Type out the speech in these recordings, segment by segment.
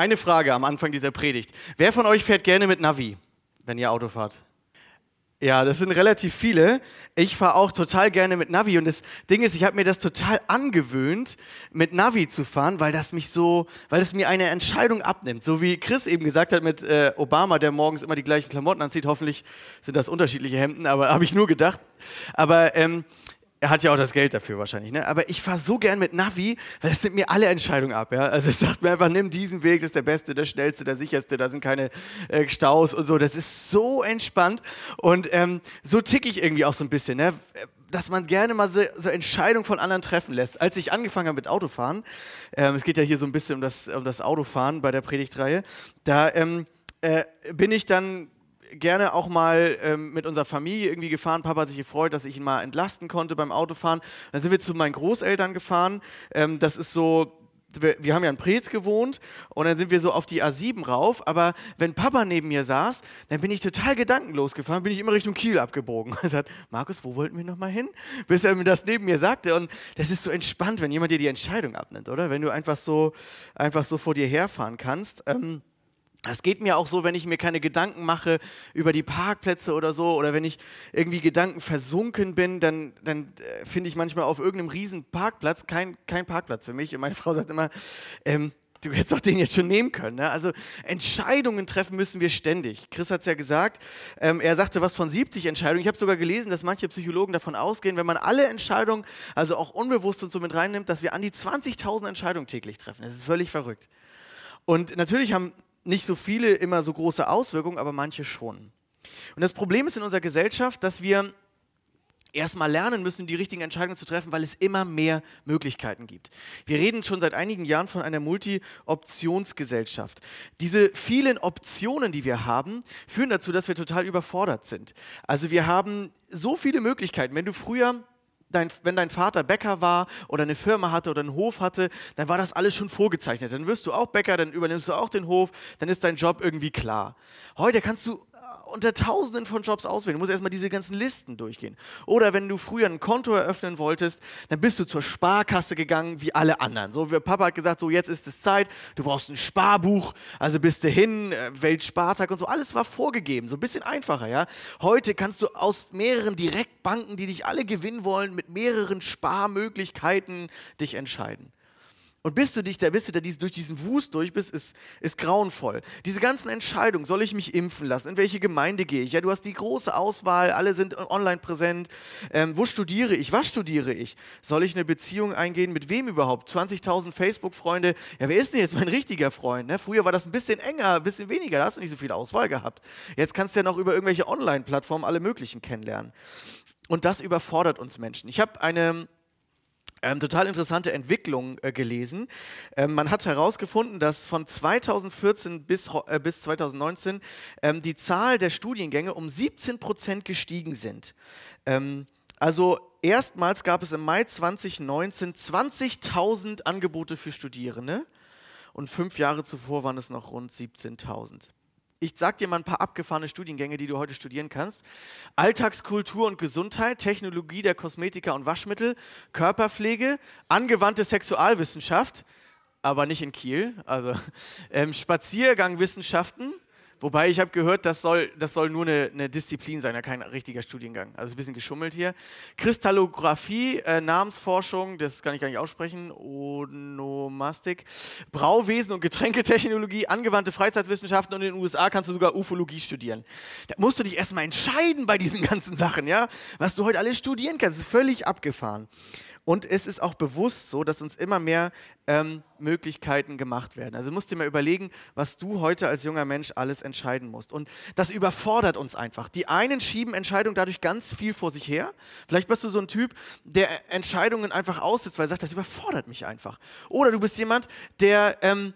Eine Frage am Anfang dieser Predigt. Wer von euch fährt gerne mit Navi, wenn ihr Auto fahrt? Ja, das sind relativ viele. Ich fahre auch total gerne mit Navi und das Ding ist, ich habe mir das total angewöhnt, mit Navi zu fahren, weil das mich so, weil es mir eine Entscheidung abnimmt. So wie Chris eben gesagt hat mit äh, Obama, der morgens immer die gleichen Klamotten anzieht. Hoffentlich sind das unterschiedliche Hemden, aber habe ich nur gedacht. Aber ähm, er hat ja auch das Geld dafür wahrscheinlich, ne? Aber ich fahre so gern mit Navi, weil das nimmt mir alle Entscheidungen ab, ja? Also es sagt mir einfach, nimm diesen Weg, das ist der beste, der schnellste, der sicherste, da sind keine äh, Staus und so. Das ist so entspannt und ähm, so tick ich irgendwie auch so ein bisschen, ne? Dass man gerne mal so, so, Entscheidungen von anderen treffen lässt. Als ich angefangen habe mit Autofahren, ähm, es geht ja hier so ein bisschen um das, um das Autofahren bei der Predigtreihe, da ähm, äh, bin ich dann gerne auch mal ähm, mit unserer Familie irgendwie gefahren. Papa hat sich gefreut, dass ich ihn mal entlasten konnte beim Autofahren. Dann sind wir zu meinen Großeltern gefahren. Ähm, das ist so wir, wir, haben ja in Preetz gewohnt und dann sind wir so auf die A7 rauf, aber wenn Papa neben mir saß, dann bin ich total gedankenlos gefahren, bin ich immer Richtung Kiel abgebogen. Er sagt, Markus, wo wollten wir nochmal hin? Bis er mir das neben mir sagte und das ist so entspannt, wenn jemand dir die Entscheidung abnimmt, oder? Wenn du einfach so, einfach so vor dir herfahren kannst. Ähm, das geht mir auch so, wenn ich mir keine Gedanken mache über die Parkplätze oder so, oder wenn ich irgendwie Gedanken versunken bin, dann, dann äh, finde ich manchmal auf irgendeinem riesen Parkplatz kein, kein Parkplatz für mich. Und meine Frau sagt immer, ähm, du hättest doch den jetzt schon nehmen können. Ne? Also Entscheidungen treffen müssen wir ständig. Chris hat es ja gesagt, ähm, er sagte was von 70 Entscheidungen. Ich habe sogar gelesen, dass manche Psychologen davon ausgehen, wenn man alle Entscheidungen, also auch unbewusst und so mit reinnimmt, dass wir an die 20.000 Entscheidungen täglich treffen. Das ist völlig verrückt. Und natürlich haben nicht so viele immer so große Auswirkungen, aber manche schon. Und das Problem ist in unserer Gesellschaft, dass wir erstmal lernen müssen, die richtigen Entscheidungen zu treffen, weil es immer mehr Möglichkeiten gibt. Wir reden schon seit einigen Jahren von einer Multi-Optionsgesellschaft. Diese vielen Optionen, die wir haben, führen dazu, dass wir total überfordert sind. Also wir haben so viele Möglichkeiten. Wenn du früher dein, wenn dein Vater Bäcker war oder eine Firma hatte oder einen Hof hatte, dann war das alles schon vorgezeichnet. Dann wirst du auch Bäcker, dann übernimmst du auch den Hof, dann ist dein Job irgendwie klar. Heute kannst du unter tausenden von Jobs auswählen. Du musst erstmal diese ganzen Listen durchgehen. Oder wenn du früher ein Konto eröffnen wolltest, dann bist du zur Sparkasse gegangen wie alle anderen. So, wie Papa hat gesagt, so jetzt ist es Zeit, du brauchst ein Sparbuch, also bist du hin, äh, Weltspartag und so, alles war vorgegeben, so ein bisschen einfacher, ja. Heute kannst du aus mehreren Direktbanken, die dich alle gewinnen wollen, mit mehreren Sparmöglichkeiten dich entscheiden. Und bis du dich da, bis du da durch diesen Wust durch bist, ist, ist grauenvoll. Diese ganzen Entscheidungen, soll ich mich impfen lassen? In welche Gemeinde gehe ich? Ja, du hast die große Auswahl, alle sind online präsent. Ähm, wo studiere ich? Was studiere ich? Soll ich eine Beziehung eingehen? Mit wem überhaupt? 20.000 Facebook-Freunde. Ja, wer ist denn jetzt mein richtiger Freund? Ne? Früher war das ein bisschen enger, ein bisschen weniger, da hast du nicht so viel Auswahl gehabt. Jetzt kannst du ja noch über irgendwelche Online-Plattformen alle möglichen kennenlernen. Und das überfordert uns Menschen. Ich habe eine ähm, total interessante Entwicklung äh, gelesen. Ähm, man hat herausgefunden, dass von 2014 bis, äh, bis 2019 ähm, die Zahl der Studiengänge um 17 Prozent gestiegen sind. Ähm, also erstmals gab es im Mai 2019 20.000 Angebote für Studierende und fünf Jahre zuvor waren es noch rund 17.000. Ich sag dir mal ein paar abgefahrene Studiengänge, die du heute studieren kannst. Alltagskultur und Gesundheit, Technologie der Kosmetika und Waschmittel, Körperpflege, angewandte Sexualwissenschaft, aber nicht in Kiel, also ähm, Spaziergangwissenschaften, Wobei ich habe gehört, das soll, das soll nur eine, eine, Disziplin sein, ja kein richtiger Studiengang. Also ein bisschen geschummelt hier. Kristallographie, äh, Namensforschung, das kann ich gar nicht aussprechen, Onomastik, Brauwesen und Getränketechnologie, angewandte Freizeitwissenschaften und in den USA kannst du sogar Ufologie studieren. Da musst du dich erstmal entscheiden bei diesen ganzen Sachen, ja, was du heute alles studieren kannst. Ist völlig abgefahren. Und es ist auch bewusst so, dass uns immer mehr ähm, Möglichkeiten gemacht werden. Also musst dir mal überlegen, was du heute als junger Mensch alles entscheiden musst. Und das überfordert uns einfach. Die einen schieben Entscheidungen dadurch ganz viel vor sich her. Vielleicht bist du so ein Typ, der Entscheidungen einfach aussitzt, weil er sagt, das überfordert mich einfach. Oder du bist jemand, der ähm,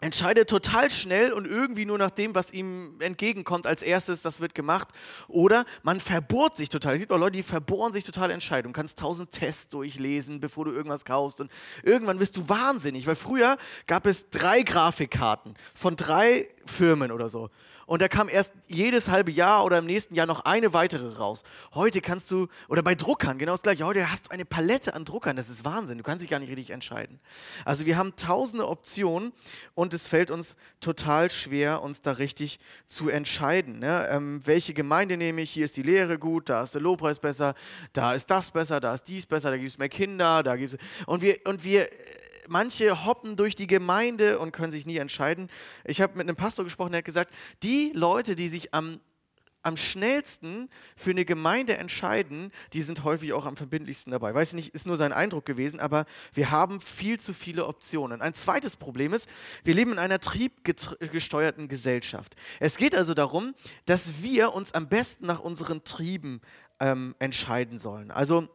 entscheidet total schnell und irgendwie nur nach dem, was ihm entgegenkommt als erstes, das wird gemacht. Oder man verbohrt sich total. Es gibt auch Leute, die verbohren sich total Entscheidungen. Du kannst tausend Tests durchlesen, bevor du irgendwas kaufst. Und irgendwann bist du wahnsinnig, weil früher gab es drei Grafikkarten von drei Firmen oder so. Und da kam erst jedes halbe Jahr oder im nächsten Jahr noch eine weitere raus. Heute kannst du, oder bei Druckern genau das gleiche, heute hast du eine Palette an Druckern, das ist Wahnsinn, du kannst dich gar nicht richtig entscheiden. Also wir haben tausende Optionen und es fällt uns total schwer, uns da richtig zu entscheiden. Ne? Ähm, welche Gemeinde nehme ich? Hier ist die Lehre gut, da ist der Lobpreis besser, da ist das besser, da ist dies besser, da gibt es mehr Kinder, da gibt es... Und wir, und wir manche hoppen durch die Gemeinde und können sich nie entscheiden. Ich habe mit einem Pastor gesprochen, der hat gesagt, die Leute, die sich am am schnellsten für eine Gemeinde entscheiden, die sind häufig auch am verbindlichsten dabei. Weiß nicht, ist nur sein Eindruck gewesen, aber wir haben viel zu viele Optionen. Ein zweites Problem ist, wir leben in einer triebgesteuerten Gesellschaft. Es geht also darum, dass wir uns am besten nach unseren Trieben ähm, entscheiden sollen. Also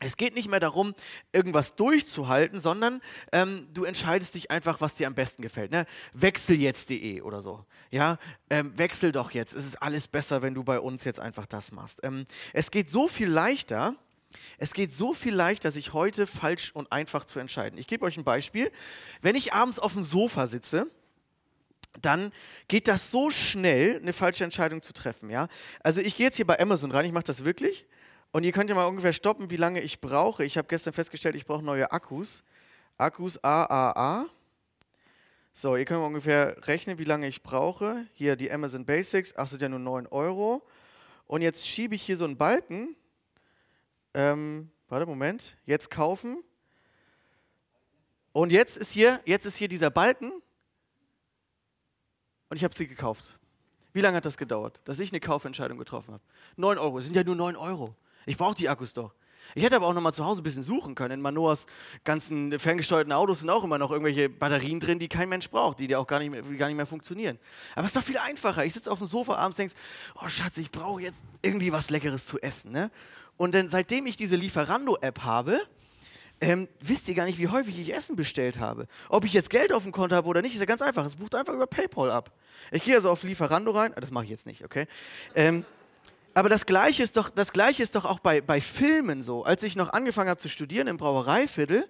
es geht nicht mehr darum, irgendwas durchzuhalten, sondern ähm, du entscheidest dich einfach, was dir am besten gefällt. Ne? Wechsel jetzt.de oder so. Ja, ähm, wechsel doch jetzt. Es ist alles besser, wenn du bei uns jetzt einfach das machst. Ähm, es geht so viel leichter. Es geht so viel leichter, sich heute falsch und einfach zu entscheiden. Ich gebe euch ein Beispiel. Wenn ich abends auf dem Sofa sitze, dann geht das so schnell, eine falsche Entscheidung zu treffen. Ja? Also ich gehe jetzt hier bei Amazon rein, ich mache das wirklich. Und ihr könnt ja mal ungefähr stoppen, wie lange ich brauche. Ich habe gestern festgestellt, ich brauche neue Akkus. Akkus AAA. So, ihr könnt mal ungefähr rechnen, wie lange ich brauche. Hier die Amazon Basics, ach, sind ja nur 9 Euro. Und jetzt schiebe ich hier so einen Balken. Ähm, warte, Moment. Jetzt kaufen. Und jetzt ist hier, jetzt ist hier dieser Balken. Und ich habe sie gekauft. Wie lange hat das gedauert, dass ich eine Kaufentscheidung getroffen habe? 9 Euro, sind ja nur 9 Euro. Ich brauche die Akkus doch. Ich hätte aber auch noch mal zu Hause ein bisschen suchen können. In Manoas ganzen ferngesteuerten Autos sind auch immer noch irgendwelche Batterien drin, die kein Mensch braucht, die auch gar nicht mehr, gar nicht mehr funktionieren. Aber es ist doch viel einfacher. Ich sitze auf dem Sofa abends und denke, oh Schatz, ich brauche jetzt irgendwie was Leckeres zu essen. Ne? Und dann, seitdem ich diese Lieferando-App habe, ähm, wisst ihr gar nicht, wie häufig ich Essen bestellt habe. Ob ich jetzt Geld auf dem Konto habe oder nicht, ist ja ganz einfach. Es bucht einfach über PayPal ab. Ich gehe also auf Lieferando rein. Ah, das mache ich jetzt nicht, okay? Ähm, aber das Gleiche ist doch, das Gleiche ist doch auch bei, bei Filmen so. Als ich noch angefangen habe zu studieren im Brauereiviertel,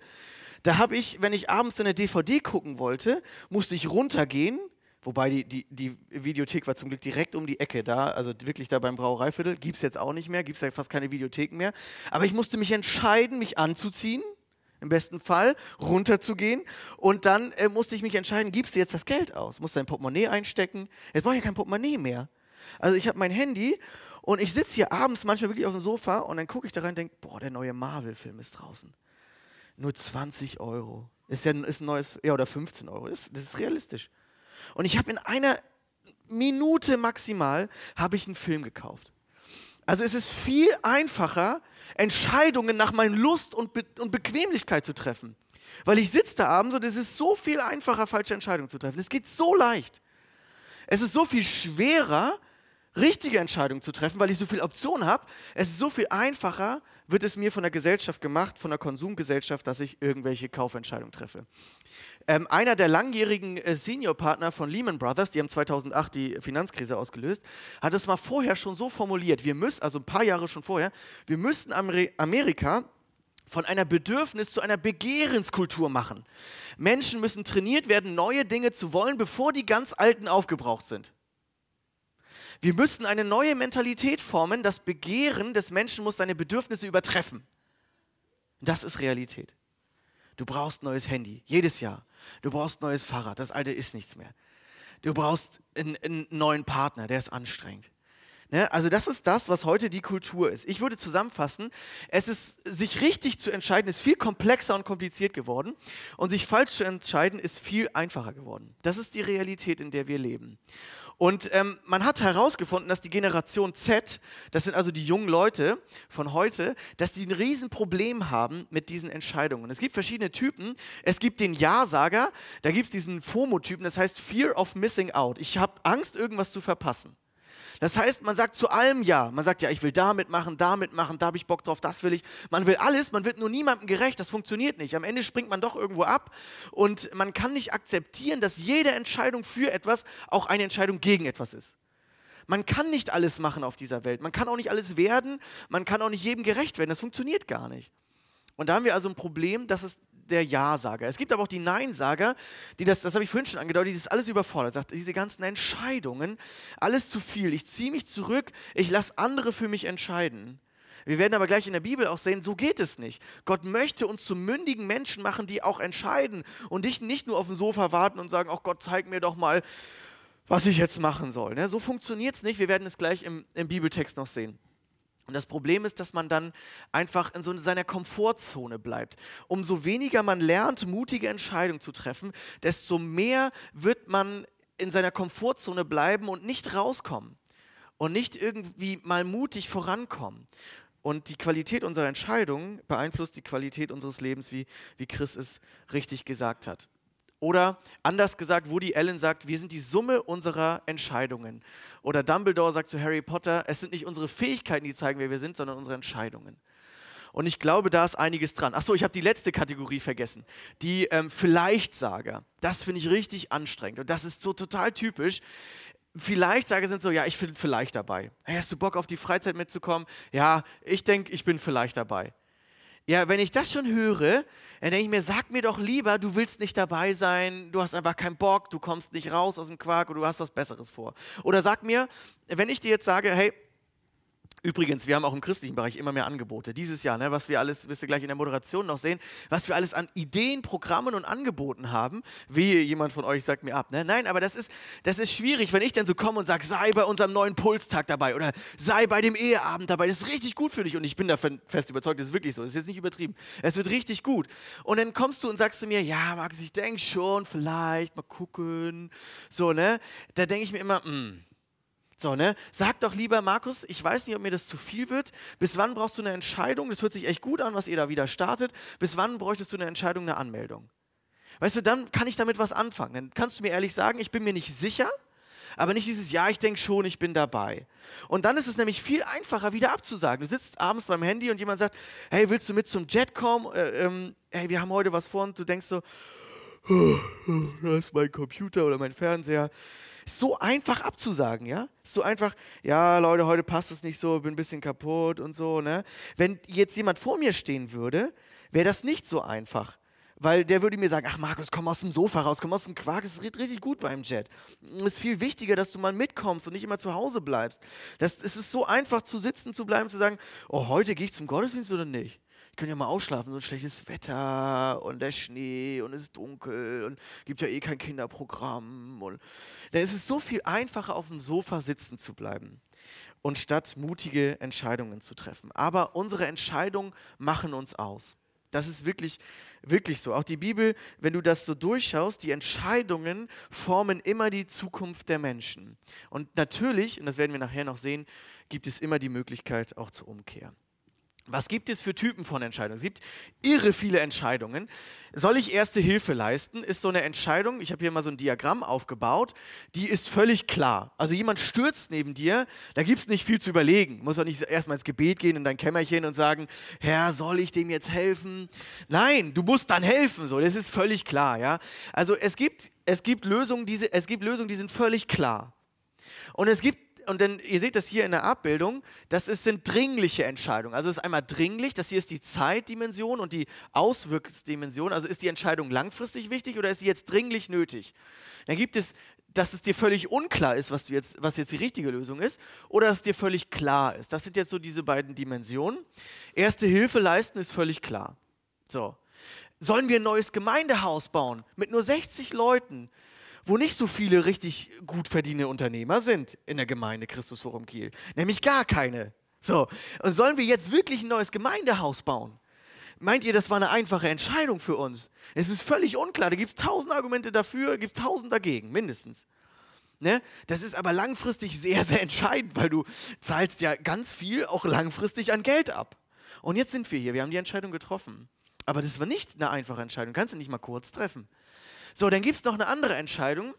da habe ich, wenn ich abends eine DVD gucken wollte, musste ich runtergehen. Wobei die, die, die Videothek war zum Glück direkt um die Ecke da, also wirklich da beim Brauereiviertel. Gibt es jetzt auch nicht mehr, gibt es ja fast keine Videotheken mehr. Aber ich musste mich entscheiden, mich anzuziehen, im besten Fall, runterzugehen. Und dann äh, musste ich mich entscheiden, gibst du jetzt das Geld aus? Musst dein Portemonnaie einstecken? Jetzt brauche ich ja kein Portemonnaie mehr. Also ich habe mein Handy und ich sitze hier abends manchmal wirklich auf dem Sofa und dann gucke ich da rein und denke, boah, der neue Marvel-Film ist draußen. Nur 20 Euro. Ist ja ist ein neues, ja, oder 15 Euro. Das, das ist realistisch. Und ich habe in einer Minute maximal habe ich einen Film gekauft. Also es ist viel einfacher, Entscheidungen nach meiner Lust und, Be und Bequemlichkeit zu treffen. Weil ich sitze da abends und es ist so viel einfacher, falsche Entscheidungen zu treffen. Es geht so leicht. Es ist so viel schwerer, richtige Entscheidungen zu treffen, weil ich so viele Optionen habe. Es ist so viel einfacher, wird es mir von der Gesellschaft gemacht, von der Konsumgesellschaft, dass ich irgendwelche Kaufentscheidungen treffe. Ähm, einer der langjährigen äh, Seniorpartner von Lehman Brothers, die haben 2008 die Finanzkrise ausgelöst, hat es mal vorher schon so formuliert, wir müssen, also ein paar Jahre schon vorher, wir müssten Amer Amerika von einer Bedürfnis zu einer Begehrenskultur machen. Menschen müssen trainiert werden, neue Dinge zu wollen, bevor die ganz alten aufgebraucht sind. Wir müssten eine neue Mentalität formen. Das Begehren des Menschen muss seine Bedürfnisse übertreffen. Das ist Realität. Du brauchst neues Handy, jedes Jahr. Du brauchst neues Fahrrad, das alte ist nichts mehr. Du brauchst einen, einen neuen Partner, der ist anstrengend. Ne? Also das ist das, was heute die Kultur ist. Ich würde zusammenfassen, es ist, sich richtig zu entscheiden, ist viel komplexer und kompliziert geworden und sich falsch zu entscheiden, ist viel einfacher geworden. Das ist die Realität, in der wir leben. Und ähm, man hat herausgefunden, dass die Generation Z, das sind also die jungen Leute von heute, dass die ein Riesenproblem haben mit diesen Entscheidungen. Es gibt verschiedene Typen. Es gibt den Ja-Sager, da gibt es diesen FOMO-Typen, das heißt Fear of Missing Out. Ich habe Angst, irgendwas zu verpassen. Das heißt, man sagt zu allem Ja. Man sagt ja, ich will damit machen, damit machen, da habe ich Bock drauf, das will ich. Man will alles, man wird nur niemandem gerecht, das funktioniert nicht. Am Ende springt man doch irgendwo ab und man kann nicht akzeptieren, dass jede Entscheidung für etwas auch eine Entscheidung gegen etwas ist. Man kann nicht alles machen auf dieser Welt. Man kann auch nicht alles werden. Man kann auch nicht jedem gerecht werden. Das funktioniert gar nicht. Und da haben wir also ein Problem, dass es der Ja-Sager. Es gibt aber auch die Nein-Sager, die das, das habe ich vorhin schon angedeutet, die das alles überfordert. Sagt, diese ganzen Entscheidungen, alles zu viel. Ich ziehe mich zurück, ich lasse andere für mich entscheiden. Wir werden aber gleich in der Bibel auch sehen, so geht es nicht. Gott möchte uns zu mündigen Menschen machen, die auch entscheiden und dich nicht nur auf dem Sofa warten und sagen, ach Gott, zeig mir doch mal, was ich jetzt machen soll. Ne? So funktioniert es nicht. Wir werden es gleich im, im Bibeltext noch sehen. Und das Problem ist, dass man dann einfach in so seiner Komfortzone bleibt. Umso weniger man lernt, mutige Entscheidungen zu treffen, desto mehr wird man in seiner Komfortzone bleiben und nicht rauskommen und nicht irgendwie mal mutig vorankommen. Und die Qualität unserer Entscheidungen beeinflusst die Qualität unseres Lebens, wie, wie Chris es richtig gesagt hat. Oder anders gesagt, Woody Allen sagt, wir sind die Summe unserer Entscheidungen. Oder Dumbledore sagt zu Harry Potter, es sind nicht unsere Fähigkeiten, die zeigen, wer wir sind, sondern unsere Entscheidungen. Und ich glaube, da ist einiges dran. Achso, ich habe die letzte Kategorie vergessen. Die ähm, Vielleicht-Sager. Das finde ich richtig anstrengend. Und das ist so total typisch. Vielleicht-Sager sind so, ja, ich bin vielleicht dabei. Hey, hast du Bock auf die Freizeit mitzukommen? Ja, ich denke, ich bin vielleicht dabei. Ja, wenn ich das schon höre, dann denke ich mir, sag mir doch lieber, du willst nicht dabei sein, du hast einfach keinen Bock, du kommst nicht raus aus dem Quark oder du hast was Besseres vor. Oder sag mir, wenn ich dir jetzt sage, hey, Übrigens, wir haben auch im christlichen Bereich immer mehr Angebote. Dieses Jahr, ne, was wir alles, wirst du gleich in der Moderation noch sehen, was wir alles an Ideen, Programmen und Angeboten haben. Wie jemand von euch sagt mir ab. Ne? Nein, aber das ist, das ist schwierig, wenn ich dann so komme und sage, sei bei unserem neuen Pulstag dabei oder sei bei dem Eheabend dabei. Das ist richtig gut für dich. Und ich bin davon fest überzeugt, das ist wirklich so. Das ist jetzt nicht übertrieben. Es wird richtig gut. Und dann kommst du und sagst zu mir, ja, Markus, ich denke schon, vielleicht, mal gucken. So, ne? Da denke ich mir immer, mh hm, so, ne? Sag doch lieber, Markus, ich weiß nicht, ob mir das zu viel wird. Bis wann brauchst du eine Entscheidung? Das hört sich echt gut an, was ihr da wieder startet. Bis wann bräuchtest du eine Entscheidung, eine Anmeldung? Weißt du, dann kann ich damit was anfangen. Dann kannst du mir ehrlich sagen, ich bin mir nicht sicher, aber nicht dieses Ja, ich denke schon, ich bin dabei. Und dann ist es nämlich viel einfacher, wieder abzusagen. Du sitzt abends beim Handy und jemand sagt, hey, willst du mit zum Jet kommen? Äh, ähm, hey, wir haben heute was vor und du denkst so, oh, oh, da ist mein Computer oder mein Fernseher so einfach abzusagen, ja? So einfach, ja, Leute, heute passt es nicht so, bin ein bisschen kaputt und so, ne? Wenn jetzt jemand vor mir stehen würde, wäre das nicht so einfach. Weil der würde mir sagen, ach Markus, komm aus dem Sofa raus, komm aus dem Quark, es ist richtig gut beim Jet. Es ist viel wichtiger, dass du mal mitkommst und nicht immer zu Hause bleibst. Das, es ist so einfach zu sitzen, zu bleiben, zu sagen, oh, heute gehe ich zum Gottesdienst oder nicht? Ich könnte ja mal ausschlafen, so ein schlechtes Wetter und der Schnee und es ist dunkel und gibt ja eh kein Kinderprogramm. Und dann ist es so viel einfacher, auf dem Sofa sitzen zu bleiben und statt mutige Entscheidungen zu treffen. Aber unsere Entscheidungen machen uns aus. Das ist wirklich, wirklich so. Auch die Bibel, wenn du das so durchschaust, die Entscheidungen formen immer die Zukunft der Menschen. Und natürlich, und das werden wir nachher noch sehen, gibt es immer die Möglichkeit auch zur Umkehr. Was gibt es für Typen von Entscheidungen? Es gibt irre viele Entscheidungen. Soll ich erste Hilfe leisten? Ist so eine Entscheidung, ich habe hier mal so ein Diagramm aufgebaut, die ist völlig klar. Also jemand stürzt neben dir, da gibt es nicht viel zu überlegen. Muss auch nicht erstmal ins Gebet gehen in dein Kämmerchen und sagen, Herr, soll ich dem jetzt helfen? Nein, du musst dann helfen. So, das ist völlig klar. Ja? Also es gibt, es gibt Lösungen, die, es gibt Lösungen, die sind völlig klar. Und es gibt und dann, ihr seht das hier in der Abbildung, das ist, sind dringliche Entscheidungen. Also es ist einmal dringlich, das hier ist die Zeitdimension und die Auswirkungsdimension. Also ist die Entscheidung langfristig wichtig oder ist sie jetzt dringlich nötig? Dann gibt es, dass es dir völlig unklar ist, was, jetzt, was jetzt die richtige Lösung ist, oder dass es dir völlig klar ist. Das sind jetzt so diese beiden Dimensionen. Erste Hilfe leisten ist völlig klar. So. Sollen wir ein neues Gemeindehaus bauen mit nur 60 Leuten? Wo nicht so viele richtig gut verdienende Unternehmer sind in der Gemeinde Christus Forum Kiel. Nämlich gar keine. So, und sollen wir jetzt wirklich ein neues Gemeindehaus bauen? Meint ihr, das war eine einfache Entscheidung für uns? Es ist völlig unklar. Da gibt es tausend Argumente dafür, gibt es tausend dagegen, mindestens. Ne? Das ist aber langfristig sehr, sehr entscheidend, weil du zahlst ja ganz viel auch langfristig an Geld ab. Und jetzt sind wir hier, wir haben die Entscheidung getroffen. Aber das war nicht eine einfache Entscheidung, kannst du nicht mal kurz treffen. So, dann gibt es noch eine andere Entscheidung.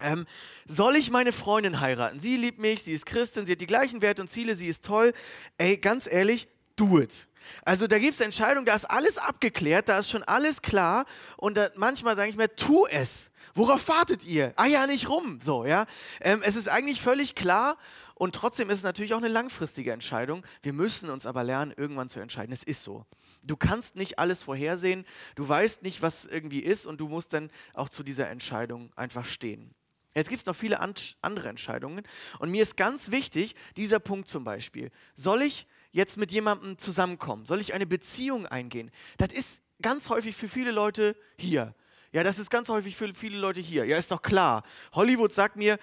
Ähm, soll ich meine Freundin heiraten? Sie liebt mich, sie ist Christin, sie hat die gleichen Werte und Ziele, sie ist toll. Ey, ganz ehrlich, do it. Also da gibt es Entscheidungen, da ist alles abgeklärt, da ist schon alles klar und da, manchmal sage ich mir, tu es. Worauf wartet ihr? Ah ja, nicht rum. So, ja. Ähm, es ist eigentlich völlig klar Und trotzdem ist es natürlich auch eine langfristige Entscheidung. Wir müssen uns aber lernen, irgendwann zu entscheiden. Es ist so. Du kannst nicht alles vorhersehen. Du weißt nicht, was irgendwie ist. Und du musst dann auch zu dieser Entscheidung einfach stehen. Jetzt gibt es noch viele andere Entscheidungen. Und mir ist ganz wichtig, dieser Punkt zum Beispiel. Soll ich jetzt mit jemandem zusammenkommen? Soll ich eine Beziehung eingehen? Das ist ganz häufig für viele Leute hier. Ja, das ist ganz häufig für viele Leute hier. Ja, ist doch klar. Hollywood sagt mir,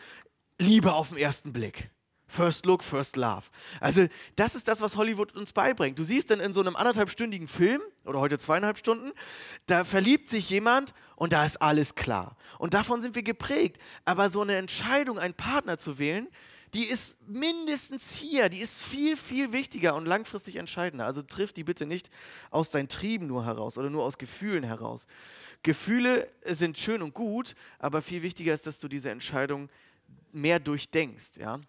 Liebe auf den ersten Blick. First Look, First Love. Also das ist das, was Hollywood uns beibringt. Du siehst dann in so einem anderthalbstündigen Film oder heute zweieinhalb Stunden, da verliebt sich jemand und da ist alles klar. Und davon sind wir geprägt. Aber so eine Entscheidung, einen Partner zu wählen, die ist mindestens hier, die ist viel, viel wichtiger und langfristig entscheidender. Also triff die bitte nicht aus deinen Trieben nur heraus oder nur aus Gefühlen heraus. Gefühle sind schön und gut, aber viel wichtiger ist, dass du diese Entscheidung mehr durchdenkst, ja.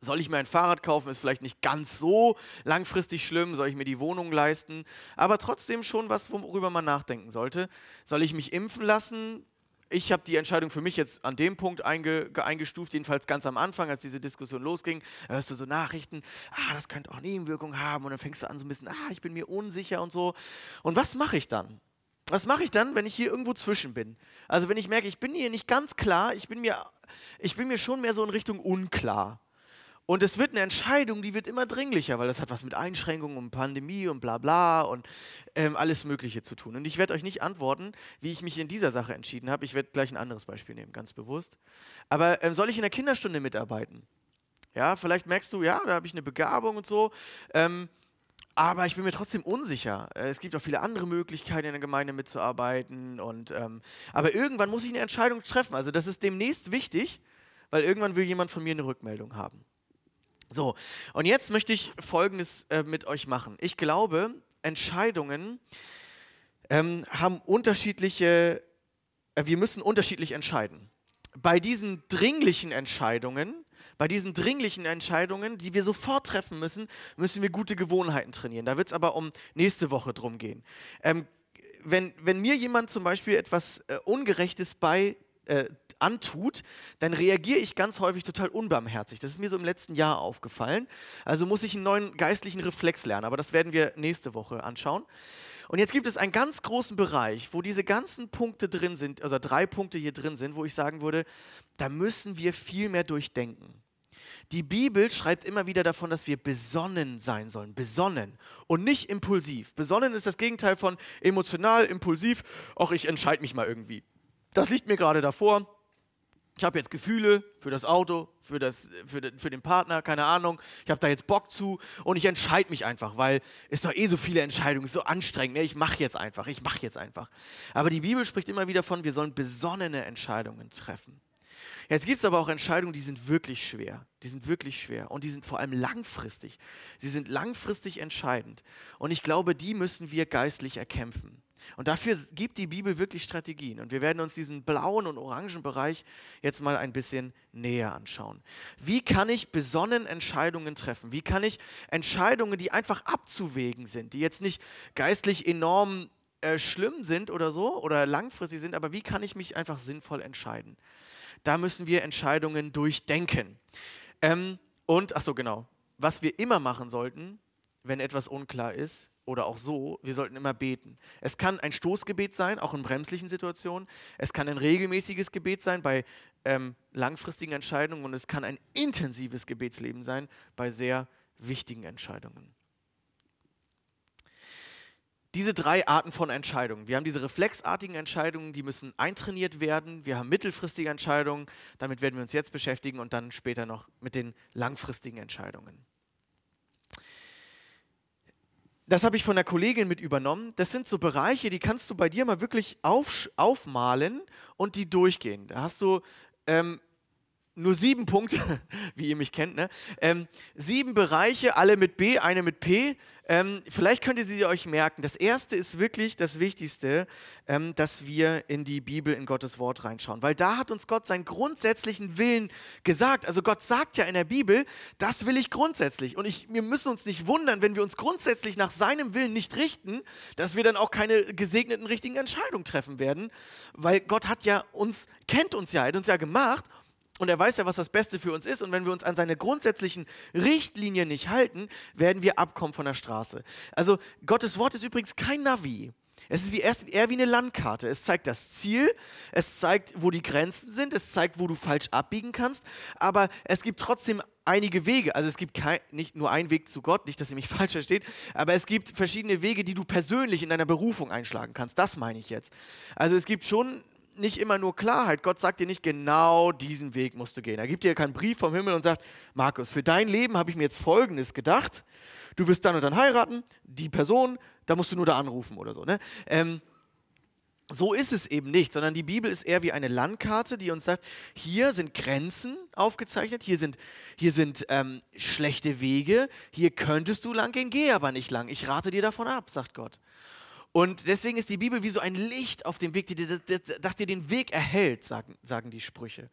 Soll ich mir ein Fahrrad kaufen, ist vielleicht nicht ganz so langfristig schlimm. Soll ich mir die Wohnung leisten? Aber trotzdem schon was, worüber man nachdenken sollte. Soll ich mich impfen lassen? ich habe die Entscheidung für mich jetzt an dem Punkt einge, eingestuft, jedenfalls ganz am Anfang, als diese Diskussion losging, hörst du so Nachrichten, ah, das könnte auch Nebenwirkungen haben und dann fängst du an so ein bisschen, ah, ich bin mir unsicher und so. Und was mache ich dann? Was mache ich dann, wenn ich hier irgendwo zwischen bin? Also wenn ich merke, ich bin hier nicht ganz klar, ich bin mir, ich bin mir schon mehr so in Richtung unklar. Und es wird eine Entscheidung, die wird immer dringlicher, weil das hat was mit Einschränkungen und Pandemie und bla bla und ähm, alles Mögliche zu tun. Und ich werde euch nicht antworten, wie ich mich in dieser Sache entschieden habe. Ich werde gleich ein anderes Beispiel nehmen, ganz bewusst. Aber ähm, soll ich in der Kinderstunde mitarbeiten? Ja, vielleicht merkst du, ja, da habe ich eine Begabung und so. Ähm, aber ich bin mir trotzdem unsicher. Äh, es gibt auch viele andere Möglichkeiten, in der Gemeinde mitzuarbeiten. Und, ähm, aber irgendwann muss ich eine Entscheidung treffen. Also das ist demnächst wichtig, weil irgendwann will jemand von mir eine Rückmeldung haben. So, und jetzt möchte ich Folgendes äh, mit euch machen. Ich glaube, Entscheidungen ähm, haben unterschiedliche, äh, wir müssen unterschiedlich entscheiden. Bei diesen dringlichen Entscheidungen, bei diesen dringlichen Entscheidungen, die wir sofort treffen müssen, müssen wir gute Gewohnheiten trainieren. Da wird es aber um nächste Woche drum gehen. Ähm, wenn, wenn mir jemand zum Beispiel etwas äh, Ungerechtes bei äh, antut, dann reagiere ich ganz häufig total unbarmherzig. Das ist mir so im letzten Jahr aufgefallen. Also muss ich einen neuen geistlichen Reflex lernen, aber das werden wir nächste Woche anschauen. Und jetzt gibt es einen ganz großen Bereich, wo diese ganzen Punkte drin sind, also drei Punkte hier drin sind, wo ich sagen würde, da müssen wir viel mehr durchdenken. Die Bibel schreibt immer wieder davon, dass wir besonnen sein sollen. Besonnen und nicht impulsiv. Besonnen ist das Gegenteil von emotional, impulsiv. Ach, ich entscheide mich mal irgendwie. Das liegt mir gerade davor ich habe jetzt Gefühle für das Auto, für, das, für, den, für den Partner, keine Ahnung. Ich habe da jetzt Bock zu und ich entscheide mich einfach, weil es doch eh so viele Entscheidungen, so anstrengend. Ne? Ich mache jetzt einfach, ich mache jetzt einfach. Aber die Bibel spricht immer wieder von, wir sollen besonnene Entscheidungen treffen. Jetzt gibt es aber auch Entscheidungen, die sind wirklich schwer. Die sind wirklich schwer und die sind vor allem langfristig. Sie sind langfristig entscheidend. Und ich glaube, die müssen wir geistlich erkämpfen. Und dafür gibt die Bibel wirklich Strategien. Und wir werden uns diesen blauen und orangen Bereich jetzt mal ein bisschen näher anschauen. Wie kann ich besonnen Entscheidungen treffen? Wie kann ich Entscheidungen, die einfach abzuwägen sind, die jetzt nicht geistlich enorm äh, schlimm sind oder so oder langfristig sind, aber wie kann ich mich einfach sinnvoll entscheiden? Da müssen wir Entscheidungen durchdenken. Ähm, und, ach so, genau, was wir immer machen sollten, wenn etwas unklar ist, oder auch so, wir sollten immer beten. Es kann ein Stoßgebet sein, auch in bremslichen Situationen. Es kann ein regelmäßiges Gebet sein bei ähm, langfristigen Entscheidungen und es kann ein intensives Gebetsleben sein bei sehr wichtigen Entscheidungen. Diese drei Arten von Entscheidungen. Wir haben diese reflexartigen Entscheidungen, die müssen eintrainiert werden. Wir haben mittelfristige Entscheidungen, damit werden wir uns jetzt beschäftigen und dann später noch mit den langfristigen Entscheidungen das habe ich von der Kollegin mit übernommen. Das sind so Bereiche, die kannst du bei dir mal wirklich auf, aufmalen und die durchgehen. Da hast du ähm, nur sieben Punkte, wie ihr mich kennt, ne? Ähm, sieben Bereiche, alle mit B, eine mit P. Ähm, vielleicht könnt ihr sie euch merken. Das erste ist wirklich das Wichtigste, ähm, dass wir in die Bibel, in Gottes Wort reinschauen. Weil da hat uns Gott seinen grundsätzlichen Willen gesagt. Also Gott sagt ja in der Bibel, das will ich grundsätzlich. Und ich, wir müssen uns nicht wundern, wenn wir uns grundsätzlich nach seinem Willen nicht richten, dass wir dann auch keine gesegneten richtigen Entscheidungen treffen werden. Weil Gott hat ja uns, kennt uns ja, hat uns ja gemacht Und er weiß ja, was das Beste für uns ist. Und wenn wir uns an seine grundsätzlichen Richtlinien nicht halten, werden wir abkommen von der Straße. Also Gottes Wort ist übrigens kein Navi. Es ist wie, eher wie eine Landkarte. Es zeigt das Ziel, es zeigt, wo die Grenzen sind, es zeigt, wo du falsch abbiegen kannst, aber es gibt trotzdem einige Wege. Also es gibt kein, nicht nur einen Weg zu Gott, nicht, dass ihr mich falsch versteht, aber es gibt verschiedene Wege, die du persönlich in deiner Berufung einschlagen kannst. Das meine ich jetzt. Also es gibt schon nicht immer nur Klarheit. Gott sagt dir nicht genau diesen Weg musst du gehen. Er gibt dir keinen Brief vom Himmel und sagt, Markus, für dein Leben habe ich mir jetzt Folgendes gedacht. Du wirst dann und dann heiraten, die Person, da musst du nur da anrufen oder so. Ne? Ähm, so ist es eben nicht, sondern die Bibel ist eher wie eine Landkarte, die uns sagt, hier sind Grenzen aufgezeichnet, hier sind, hier sind ähm, schlechte Wege, hier könntest du lang gehen, geh aber nicht lang. Ich rate dir davon ab, sagt Gott. Und deswegen ist die Bibel wie so ein Licht auf dem Weg, die, das, das dir den Weg erhält, sagen, sagen die Sprüche.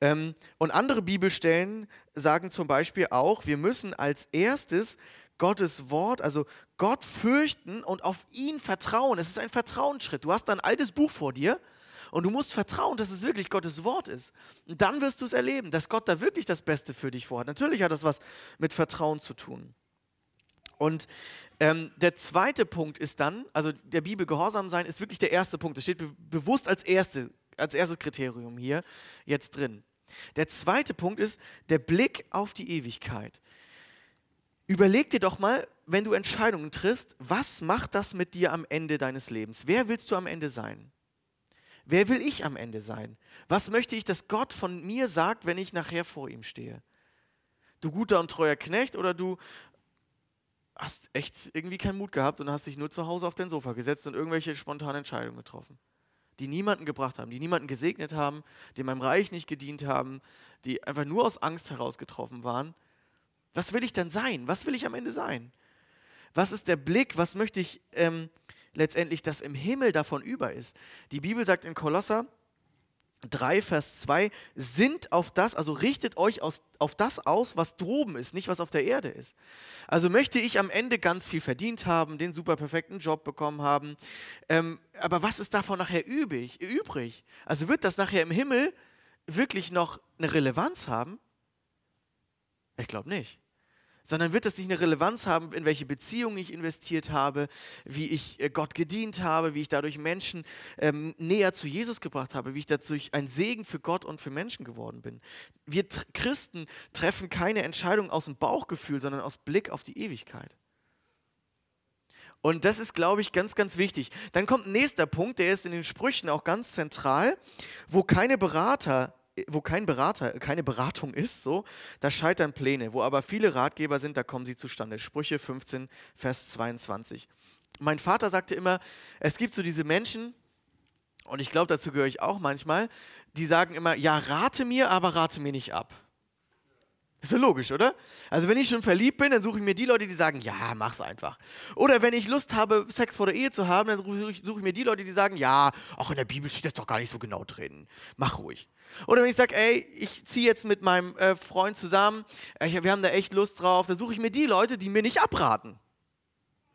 Ähm, und andere Bibelstellen sagen zum Beispiel auch, wir müssen als erstes Gottes Wort, also Gott fürchten und auf ihn vertrauen. Es ist ein Vertrauensschritt. Du hast ein altes Buch vor dir und du musst vertrauen, dass es wirklich Gottes Wort ist. Und dann wirst du es erleben, dass Gott da wirklich das Beste für dich vorhat. Natürlich hat das was mit Vertrauen zu tun. Und ähm, der zweite Punkt ist dann, also der Bibel gehorsam sein, ist wirklich der erste Punkt. Das steht be bewusst als, erste, als erstes Kriterium hier jetzt drin. Der zweite Punkt ist der Blick auf die Ewigkeit. Überleg dir doch mal, wenn du Entscheidungen triffst, was macht das mit dir am Ende deines Lebens? Wer willst du am Ende sein? Wer will ich am Ende sein? Was möchte ich, dass Gott von mir sagt, wenn ich nachher vor ihm stehe? Du guter und treuer Knecht oder du hast echt irgendwie keinen Mut gehabt und hast dich nur zu Hause auf dein Sofa gesetzt und irgendwelche spontanen Entscheidungen getroffen, die niemanden gebracht haben, die niemanden gesegnet haben, die meinem Reich nicht gedient haben, die einfach nur aus Angst heraus getroffen waren. Was will ich dann sein? Was will ich am Ende sein? Was ist der Blick? Was möchte ich ähm, letztendlich, dass im Himmel davon über ist? Die Bibel sagt in Kolosser, 3, Vers 2, sind auf das, also richtet euch aus, auf das aus, was droben ist, nicht was auf der Erde ist. Also möchte ich am Ende ganz viel verdient haben, den super perfekten Job bekommen haben, ähm, aber was ist davon nachher übrig, übrig? Also wird das nachher im Himmel wirklich noch eine Relevanz haben? Ich glaube nicht sondern wird das nicht eine Relevanz haben, in welche Beziehungen ich investiert habe, wie ich äh, Gott gedient habe, wie ich dadurch Menschen ähm, näher zu Jesus gebracht habe, wie ich dadurch ein Segen für Gott und für Menschen geworden bin. Wir Christen treffen keine Entscheidung aus dem Bauchgefühl, sondern aus Blick auf die Ewigkeit. Und das ist, glaube ich, ganz, ganz wichtig. Dann kommt ein nächster Punkt, der ist in den Sprüchen auch ganz zentral, wo keine Berater wo kein Berater, keine Beratung ist, so, da scheitern Pläne. Wo aber viele Ratgeber sind, da kommen sie zustande. Sprüche 15, Vers 22. Mein Vater sagte immer, es gibt so diese Menschen, und ich glaube, dazu gehöre ich auch manchmal, die sagen immer, ja, rate mir, aber rate mir nicht ab. Ist ja logisch, oder? Also wenn ich schon verliebt bin, dann suche ich mir die Leute, die sagen, ja, mach's einfach. Oder wenn ich Lust habe, Sex vor der Ehe zu haben, dann suche ich, suche ich mir die Leute, die sagen, ja, auch in der Bibel steht das doch gar nicht so genau drin. Mach ruhig. Oder wenn ich sage, ey, ich ziehe jetzt mit meinem äh, Freund zusammen, äh, wir haben da echt Lust drauf, dann suche ich mir die Leute, die mir nicht abraten,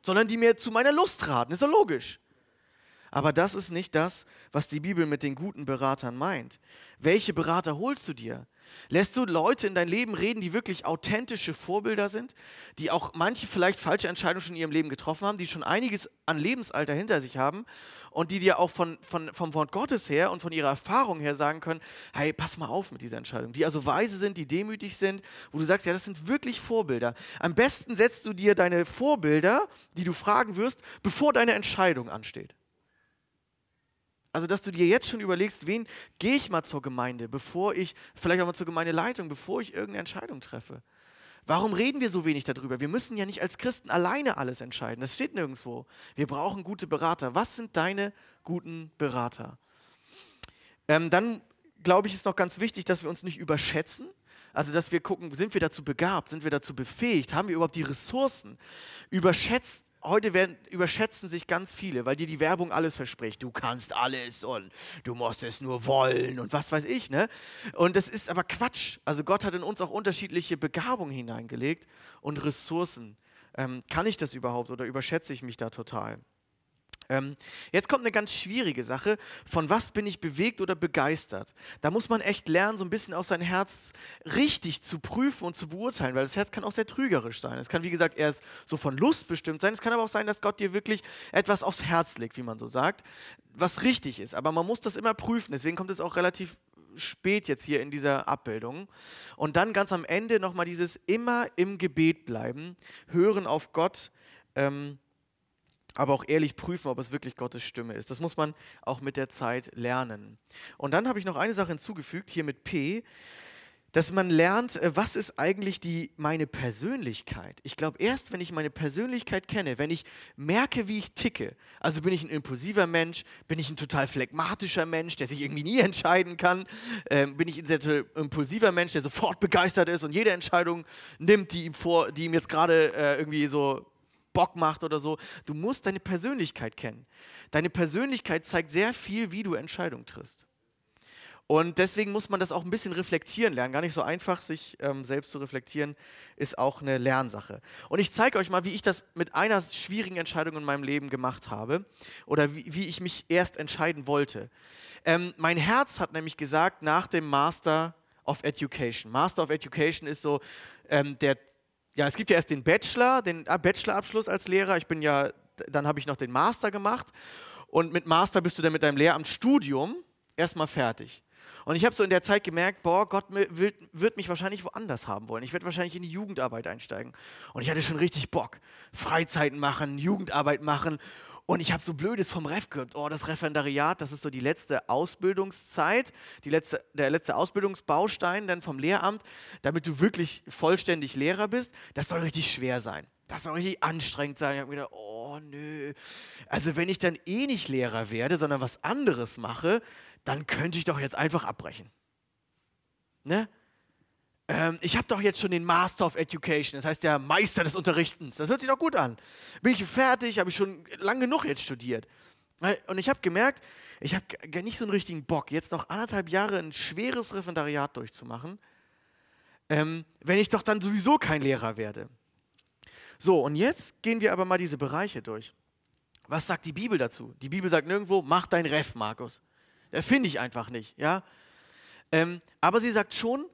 sondern die mir zu meiner Lust raten. Ist ja logisch. Aber das ist nicht das, was die Bibel mit den guten Beratern meint. Welche Berater holst du dir? Lässt du Leute in dein Leben reden, die wirklich authentische Vorbilder sind, die auch manche vielleicht falsche Entscheidungen schon in ihrem Leben getroffen haben, die schon einiges an Lebensalter hinter sich haben und die dir auch von, von, vom Wort Gottes her und von ihrer Erfahrung her sagen können, hey, pass mal auf mit dieser Entscheidung. Die also weise sind, die demütig sind, wo du sagst, ja, das sind wirklich Vorbilder. Am besten setzt du dir deine Vorbilder, die du fragen wirst, bevor deine Entscheidung ansteht. Also, dass du dir jetzt schon überlegst, wen gehe ich mal zur Gemeinde, bevor ich, vielleicht auch mal zur Gemeindeleitung, bevor ich irgendeine Entscheidung treffe. Warum reden wir so wenig darüber? Wir müssen ja nicht als Christen alleine alles entscheiden. Das steht nirgendwo. Wir brauchen gute Berater. Was sind deine guten Berater? Ähm, dann glaube ich, ist noch ganz wichtig, dass wir uns nicht überschätzen. Also, dass wir gucken, sind wir dazu begabt, sind wir dazu befähigt, haben wir überhaupt die Ressourcen? Überschätzt heute werden, überschätzen sich ganz viele, weil dir die Werbung alles verspricht. Du kannst alles und du musst es nur wollen und was weiß ich, ne? Und das ist aber Quatsch. Also Gott hat in uns auch unterschiedliche Begabungen hineingelegt und Ressourcen. Ähm, kann ich das überhaupt oder überschätze ich mich da total? Ähm, jetzt kommt eine ganz schwierige Sache. Von was bin ich bewegt oder begeistert? Da muss man echt lernen, so ein bisschen auf sein Herz richtig zu prüfen und zu beurteilen, weil das Herz kann auch sehr trügerisch sein. Es kann, wie gesagt, erst so von Lust bestimmt sein. Es kann aber auch sein, dass Gott dir wirklich etwas aufs Herz legt, wie man so sagt, was richtig ist. Aber man muss das immer prüfen. Deswegen kommt es auch relativ spät jetzt hier in dieser Abbildung. Und dann ganz am Ende nochmal dieses immer im Gebet bleiben, hören auf Gott. Ähm, aber auch ehrlich prüfen, ob es wirklich Gottes Stimme ist. Das muss man auch mit der Zeit lernen. Und dann habe ich noch eine Sache hinzugefügt, hier mit P, dass man lernt, äh, was ist eigentlich die, meine Persönlichkeit. Ich glaube, erst wenn ich meine Persönlichkeit kenne, wenn ich merke, wie ich ticke, also bin ich ein impulsiver Mensch, bin ich ein total phlegmatischer Mensch, der sich irgendwie nie entscheiden kann, ähm, bin ich ein sehr impulsiver Mensch, der sofort begeistert ist und jede Entscheidung nimmt, die ihm, vor, die ihm jetzt gerade äh, irgendwie so Bock macht oder so. Du musst deine Persönlichkeit kennen. Deine Persönlichkeit zeigt sehr viel, wie du Entscheidungen triffst. Und deswegen muss man das auch ein bisschen reflektieren lernen. Gar nicht so einfach, sich ähm, selbst zu reflektieren, ist auch eine Lernsache. Und ich zeige euch mal, wie ich das mit einer schwierigen Entscheidung in meinem Leben gemacht habe oder wie, wie ich mich erst entscheiden wollte. Ähm, mein Herz hat nämlich gesagt, nach dem Master of Education. Master of Education ist so ähm, der ja, es gibt ja erst den Bachelor, den ah, Bachelorabschluss als Lehrer. Ich bin ja, dann habe ich noch den Master gemacht. Und mit Master bist du dann mit deinem Lehramtsstudium erstmal fertig. Und ich habe so in der Zeit gemerkt, boah, Gott will, wird mich wahrscheinlich woanders haben wollen. Ich werde wahrscheinlich in die Jugendarbeit einsteigen. Und ich hatte schon richtig Bock. Freizeiten machen, Jugendarbeit machen. Und ich habe so Blödes vom Ref gehört. Oh, das Referendariat, das ist so die letzte Ausbildungszeit, die letzte, der letzte Ausbildungsbaustein dann vom Lehramt, damit du wirklich vollständig Lehrer bist. Das soll richtig schwer sein. Das soll richtig anstrengend sein. Ich habe mir gedacht, oh nö. Also wenn ich dann eh nicht Lehrer werde, sondern was anderes mache, dann könnte ich doch jetzt einfach abbrechen. Ne? Ähm, ich habe doch jetzt schon den Master of Education, das heißt der Meister des Unterrichtens. Das hört sich doch gut an. Bin ich fertig, habe ich schon lang genug jetzt studiert. Und ich habe gemerkt, ich habe nicht so einen richtigen Bock, jetzt noch anderthalb Jahre ein schweres Referendariat durchzumachen, ähm, wenn ich doch dann sowieso kein Lehrer werde. So, und jetzt gehen wir aber mal diese Bereiche durch. Was sagt die Bibel dazu? Die Bibel sagt nirgendwo, mach dein Ref, Markus. Das finde ich einfach nicht, ja. Ähm, aber sie sagt schon,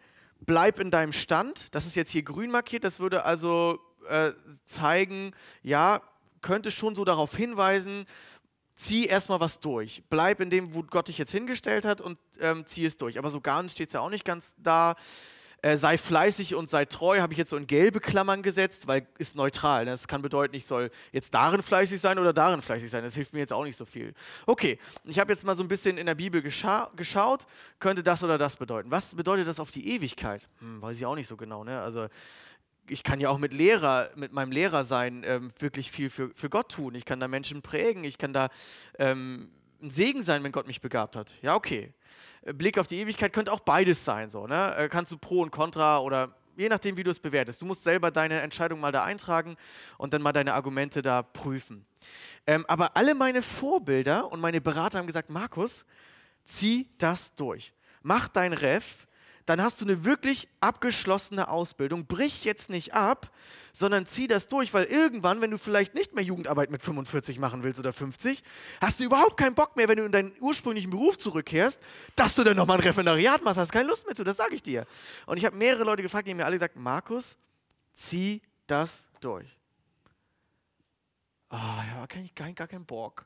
bleib in deinem Stand. Das ist jetzt hier grün markiert. Das würde also äh, zeigen, ja, könnte schon so darauf hinweisen, zieh erstmal was durch. Bleib in dem, wo Gott dich jetzt hingestellt hat und ähm, zieh es durch. Aber so ganz steht es ja auch nicht ganz da äh, sei fleißig und sei treu, habe ich jetzt so in gelbe Klammern gesetzt, weil ist neutral. Ne? Das kann bedeuten, ich soll jetzt darin fleißig sein oder darin fleißig sein. Das hilft mir jetzt auch nicht so viel. Okay, ich habe jetzt mal so ein bisschen in der Bibel gescha geschaut, könnte das oder das bedeuten. Was bedeutet das auf die Ewigkeit? Hm, weiß ich auch nicht so genau. Ne? Also ich kann ja auch mit Lehrer, mit meinem Lehrer sein, ähm, wirklich viel für, für Gott tun. Ich kann da Menschen prägen, ich kann da ähm, ein Segen sein, wenn Gott mich begabt hat. Ja, okay. Blick auf die Ewigkeit könnte auch beides sein. So, ne? Äh, kannst du Pro und Contra oder je nachdem, wie du es bewertest. Du musst selber deine Entscheidung mal da eintragen und dann mal deine Argumente da prüfen. Ähm, aber alle meine Vorbilder und meine Berater haben gesagt, Markus, zieh das durch. Mach dein Ref, dann hast du eine wirklich abgeschlossene Ausbildung. Brich jetzt nicht ab, sondern zieh das durch, weil irgendwann, wenn du vielleicht nicht mehr Jugendarbeit mit 45 machen willst oder 50, hast du überhaupt keinen Bock mehr, wenn du in deinen ursprünglichen Beruf zurückkehrst, dass du dann nochmal ein Referendariat machst. Hast keine Lust mehr zu, das sage ich dir. Und ich habe mehrere Leute gefragt, die haben mir alle gesagt, Markus, zieh das durch oh, ja, kann ich gar, keinen Bock.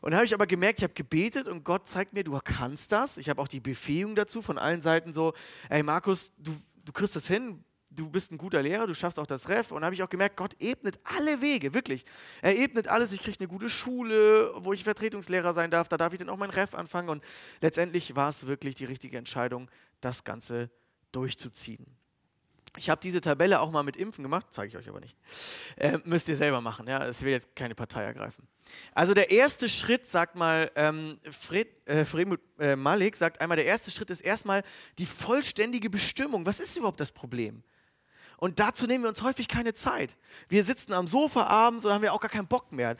Und habe ich aber gemerkt, ich habe gebetet und Gott zeigt mir, du kannst das. Ich habe auch die Befähigung dazu von allen Seiten so, ey Markus, du, du kriegst das hin, du bist ein guter Lehrer, du schaffst auch das Ref. Und habe ich auch gemerkt, Gott ebnet alle Wege, wirklich. Er ebnet alles. Ich kriege eine gute Schule, wo ich Vertretungslehrer sein darf. Da darf ich dann auch mein Ref anfangen. Und letztendlich war es wirklich die richtige Entscheidung, das Ganze durchzuziehen. Ich habe diese Tabelle auch mal mit Impfen gemacht, zeige ich euch aber nicht. Äh, müsst ihr selber machen, ja. Es will jetzt keine Partei ergreifen. Also der erste Schritt, sagt mal ähm, Fred, äh, Fremut äh, Malik, sagt einmal, der erste Schritt ist erstmal die vollständige Bestimmung. Was ist überhaupt das Problem? Und dazu nehmen wir uns häufig keine Zeit. Wir sitzen am Sofa abends und haben wir auch gar keinen Bock mehr.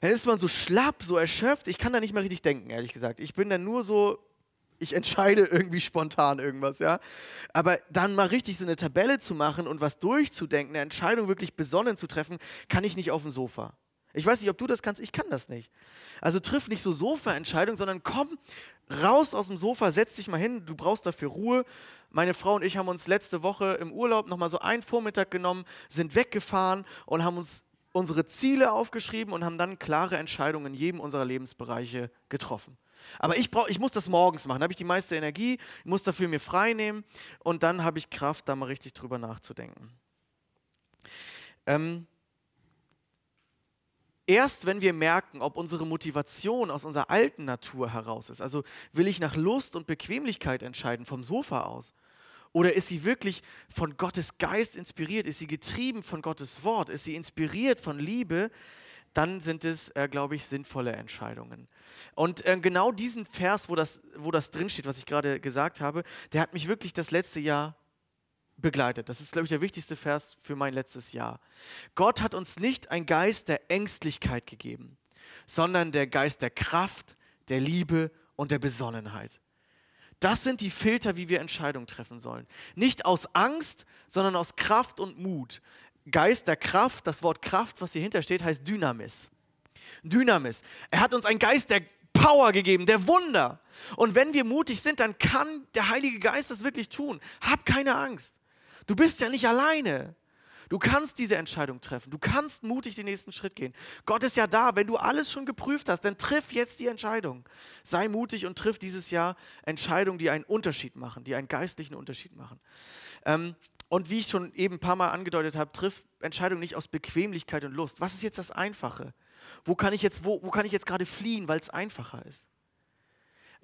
Dann ist man so schlapp, so erschöpft. Ich kann da nicht mehr richtig denken, ehrlich gesagt. Ich bin dann nur so ich entscheide irgendwie spontan irgendwas, ja. Aber dann mal richtig so eine Tabelle zu machen und was durchzudenken, eine Entscheidung wirklich besonnen zu treffen, kann ich nicht auf dem Sofa. Ich weiß nicht, ob du das kannst, ich kann das nicht. Also triff nicht so Sofa-Entscheidungen, sondern komm raus aus dem Sofa, setz dich mal hin, du brauchst dafür Ruhe. Meine Frau und ich haben uns letzte Woche im Urlaub nochmal so einen Vormittag genommen, sind weggefahren und haben uns unsere Ziele aufgeschrieben und haben dann klare Entscheidungen in jedem unserer Lebensbereiche getroffen. Aber ich, brauch, ich muss das morgens machen, da habe ich die meiste Energie, muss dafür mir frei nehmen und dann habe ich Kraft, da mal richtig drüber nachzudenken. Ähm, erst wenn wir merken, ob unsere Motivation aus unserer alten Natur heraus ist, also will ich nach Lust und Bequemlichkeit entscheiden vom Sofa aus, oder ist sie wirklich von Gottes Geist inspiriert? Ist sie getrieben von Gottes Wort? Ist sie inspiriert von Liebe? Dann sind es, äh, glaube ich, sinnvolle Entscheidungen. Und äh, genau diesen Vers, wo das, wo das drinsteht, was ich gerade gesagt habe, der hat mich wirklich das letzte Jahr begleitet. Das ist, glaube ich, der wichtigste Vers für mein letztes Jahr. Gott hat uns nicht ein Geist der Ängstlichkeit gegeben, sondern der Geist der Kraft, der Liebe und der Besonnenheit. Das sind die Filter, wie wir Entscheidungen treffen sollen. Nicht aus Angst, sondern aus Kraft und Mut. Geist der Kraft, das Wort Kraft, was hier hintersteht, heißt Dynamis. Dynamis. Er hat uns einen Geist der Power gegeben, der Wunder. Und wenn wir mutig sind, dann kann der Heilige Geist das wirklich tun. Hab keine Angst. Du bist ja nicht alleine. Du kannst diese Entscheidung treffen. Du kannst mutig den nächsten Schritt gehen. Gott ist ja da. Wenn du alles schon geprüft hast, dann triff jetzt die Entscheidung. Sei mutig und triff dieses Jahr Entscheidungen, die einen Unterschied machen, die einen geistlichen Unterschied machen. Ähm, und wie ich schon eben ein paar Mal angedeutet habe, triff Entscheidungen nicht aus Bequemlichkeit und Lust. Was ist jetzt das Einfache? Wo kann ich jetzt, wo, wo kann ich jetzt gerade fliehen, weil es einfacher ist?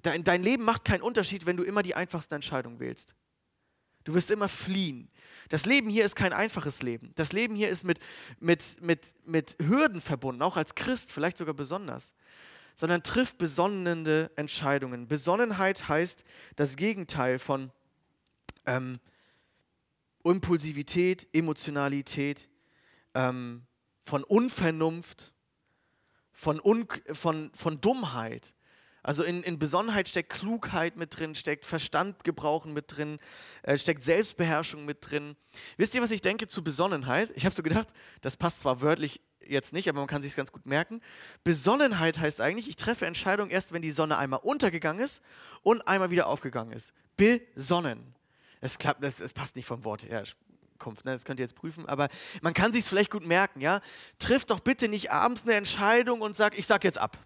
Dein, dein Leben macht keinen Unterschied, wenn du immer die einfachsten Entscheidungen wählst. Du wirst immer fliehen. Das Leben hier ist kein einfaches Leben. Das Leben hier ist mit, mit, mit, mit Hürden verbunden, auch als Christ, vielleicht sogar besonders. Sondern trifft besonnende Entscheidungen. Besonnenheit heißt das Gegenteil von ähm, Impulsivität, Emotionalität, ähm, von Unvernunft, von, Un von, von Dummheit. Also in, in Besonnenheit steckt Klugheit mit drin, steckt Verstand gebrauchen mit drin, äh, steckt Selbstbeherrschung mit drin. Wisst ihr, was ich denke zu Besonnenheit? Ich habe so gedacht, das passt zwar wörtlich jetzt nicht, aber man kann sich ganz gut merken. Besonnenheit heißt eigentlich, ich treffe Entscheidungen erst, wenn die Sonne einmal untergegangen ist und einmal wieder aufgegangen ist. Besonnen. Es klappt, das, das passt nicht vom Wort her. Ne? das könnt ihr jetzt prüfen, aber man kann sich vielleicht gut merken, ja. Triff doch bitte nicht abends eine Entscheidung und sag, ich sag jetzt ab.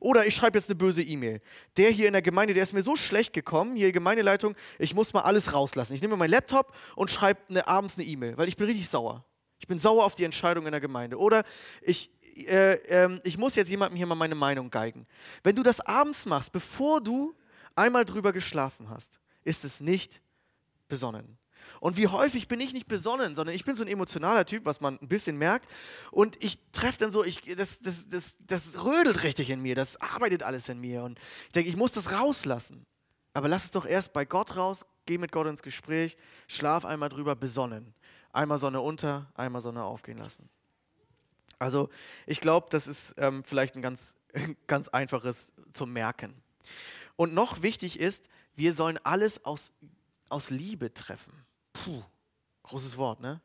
Oder ich schreibe jetzt eine böse E-Mail. Der hier in der Gemeinde, der ist mir so schlecht gekommen, hier Gemeindeleitung, ich muss mal alles rauslassen. Ich nehme meinen Laptop und schreibe eine, abends eine E-Mail, weil ich bin richtig sauer. Ich bin sauer auf die Entscheidung in der Gemeinde. Oder ich, äh, äh, ich muss jetzt jemandem hier mal meine Meinung geigen. Wenn du das abends machst, bevor du einmal drüber geschlafen hast, ist es nicht besonnen. Und wie häufig bin ich nicht besonnen, sondern ich bin so ein emotionaler Typ, was man ein bisschen merkt. Und ich treffe dann so, ich, das, das, das, das rödelt richtig in mir, das arbeitet alles in mir. Und ich denke, ich muss das rauslassen. Aber lass es doch erst bei Gott raus, geh mit Gott ins Gespräch, schlaf einmal drüber, besonnen. Einmal Sonne unter, einmal Sonne aufgehen lassen. Also ich glaube, das ist ähm, vielleicht ein ganz, ganz einfaches zu merken. Und noch wichtig ist, wir sollen alles aus, aus Liebe treffen. Puh, großes Wort, ne?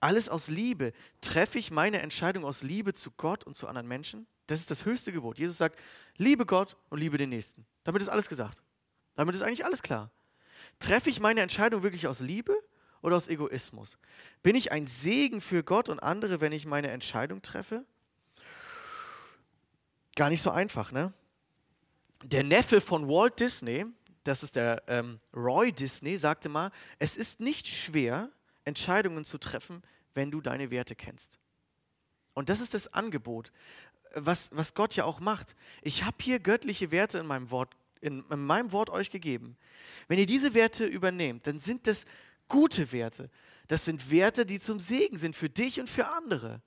Alles aus Liebe. Treffe ich meine Entscheidung aus Liebe zu Gott und zu anderen Menschen? Das ist das höchste Gebot. Jesus sagt, liebe Gott und liebe den Nächsten. Damit ist alles gesagt. Damit ist eigentlich alles klar. Treffe ich meine Entscheidung wirklich aus Liebe oder aus Egoismus? Bin ich ein Segen für Gott und andere, wenn ich meine Entscheidung treffe? Gar nicht so einfach, ne? Der Neffe von Walt Disney, das ist der ähm, Roy Disney, sagte mal, es ist nicht schwer, Entscheidungen zu treffen, wenn du deine Werte kennst. Und das ist das Angebot, was, was Gott ja auch macht. Ich habe hier göttliche Werte in meinem, Wort, in, in meinem Wort euch gegeben. Wenn ihr diese Werte übernehmt, dann sind das gute Werte. Das sind Werte, die zum Segen sind für dich und für andere.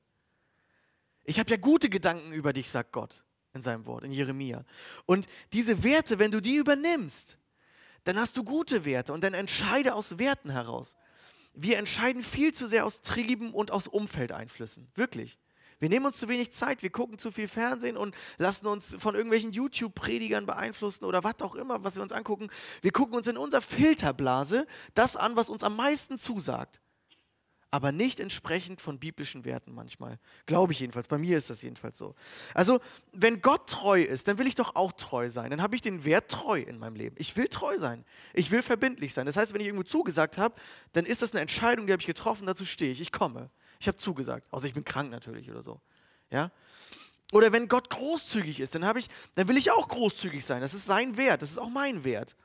Ich habe ja gute Gedanken über dich, sagt Gott in seinem Wort, in Jeremia. Und diese Werte, wenn du die übernimmst, dann hast du gute Werte und dann entscheide aus Werten heraus. Wir entscheiden viel zu sehr aus Trieben und aus Umfeldeinflüssen. Wirklich. Wir nehmen uns zu wenig Zeit, wir gucken zu viel Fernsehen und lassen uns von irgendwelchen YouTube-Predigern beeinflussen oder was auch immer, was wir uns angucken. Wir gucken uns in unserer Filterblase das an, was uns am meisten zusagt. Aber nicht entsprechend von biblischen Werten manchmal. Glaube ich jedenfalls. Bei mir ist das jedenfalls so. Also, wenn Gott treu ist, dann will ich doch auch treu sein. Dann habe ich den Wert treu in meinem Leben. Ich will treu sein. Ich will verbindlich sein. Das heißt, wenn ich irgendwo zugesagt habe, dann ist das eine Entscheidung, die habe ich getroffen, dazu stehe ich. Ich komme. Ich habe zugesagt. Außer ich bin krank natürlich oder so. Ja? Oder wenn Gott großzügig ist, dann, ich, dann will ich auch großzügig sein. Das ist sein Wert, das ist auch mein Wert.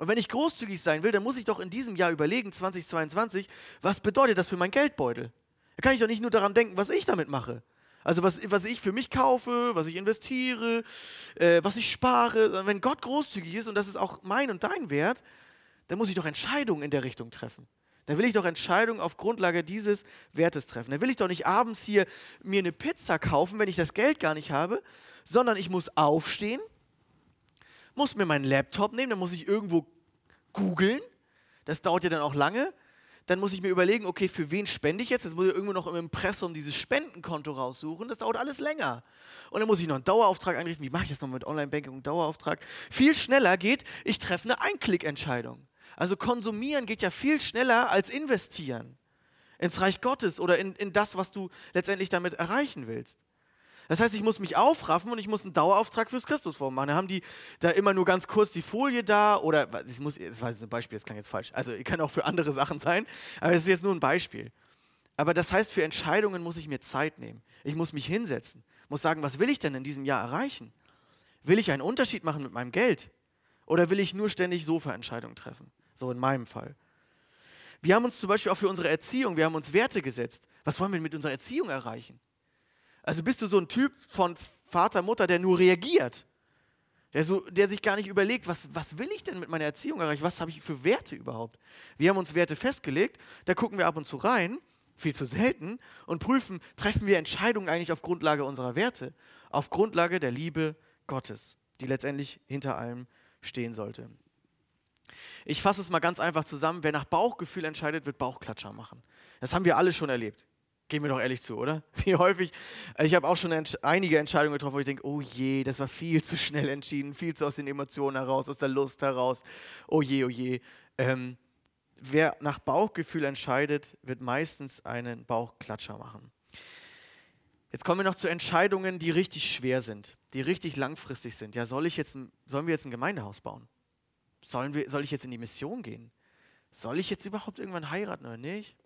Und wenn ich großzügig sein will, dann muss ich doch in diesem Jahr überlegen, 2022, was bedeutet das für mein Geldbeutel? Da kann ich doch nicht nur daran denken, was ich damit mache. Also was, was ich für mich kaufe, was ich investiere, äh, was ich spare. Wenn Gott großzügig ist und das ist auch mein und dein Wert, dann muss ich doch Entscheidungen in der Richtung treffen. Dann will ich doch Entscheidungen auf Grundlage dieses Wertes treffen. Dann will ich doch nicht abends hier mir eine Pizza kaufen, wenn ich das Geld gar nicht habe, sondern ich muss aufstehen, muss mir meinen Laptop nehmen, dann muss ich irgendwo googeln. Das dauert ja dann auch lange. Dann muss ich mir überlegen, okay, für wen spende ich jetzt? Jetzt muss ich irgendwo noch im Impressum dieses Spendenkonto raussuchen. Das dauert alles länger. Und dann muss ich noch einen Dauerauftrag einrichten. Wie mache ich das noch mit Online-Banking und Dauerauftrag? Viel schneller geht, ich treffe eine Einklickentscheidung. Also konsumieren geht ja viel schneller als investieren ins Reich Gottes oder in, in das, was du letztendlich damit erreichen willst. Das heißt, ich muss mich aufraffen und ich muss einen Dauerauftrag fürs Christusforum machen. Da haben die da immer nur ganz kurz die Folie da oder, das, muss, das war jetzt ein Beispiel, das klang jetzt falsch. Also, kann auch für andere Sachen sein, aber das ist jetzt nur ein Beispiel. Aber das heißt, für Entscheidungen muss ich mir Zeit nehmen. Ich muss mich hinsetzen, muss sagen, was will ich denn in diesem Jahr erreichen? Will ich einen Unterschied machen mit meinem Geld? Oder will ich nur ständig Sofa-Entscheidungen treffen? So in meinem Fall. Wir haben uns zum Beispiel auch für unsere Erziehung, wir haben uns Werte gesetzt. Was wollen wir mit unserer Erziehung erreichen? Also bist du so ein Typ von Vater, Mutter, der nur reagiert? Der, so, der sich gar nicht überlegt, was, was will ich denn mit meiner Erziehung erreichen? Was habe ich für Werte überhaupt? Wir haben uns Werte festgelegt, da gucken wir ab und zu rein, viel zu selten, und prüfen, treffen wir Entscheidungen eigentlich auf Grundlage unserer Werte, auf Grundlage der Liebe Gottes, die letztendlich hinter allem stehen sollte. Ich fasse es mal ganz einfach zusammen. Wer nach Bauchgefühl entscheidet, wird Bauchklatscher machen. Das haben wir alle schon erlebt. Gehen wir doch ehrlich zu, oder? Wie häufig, also ich habe auch schon ents einige Entscheidungen getroffen, wo ich denke, oh je, das war viel zu schnell entschieden, viel zu aus den Emotionen heraus, aus der Lust heraus. Oh je, oh je. Ähm, wer nach Bauchgefühl entscheidet, wird meistens einen Bauchklatscher machen. Jetzt kommen wir noch zu Entscheidungen, die richtig schwer sind, die richtig langfristig sind. Ja, soll ich jetzt, sollen wir jetzt ein Gemeindehaus bauen? Sollen wir, soll ich jetzt in die Mission gehen? Soll ich jetzt überhaupt irgendwann heiraten oder nicht?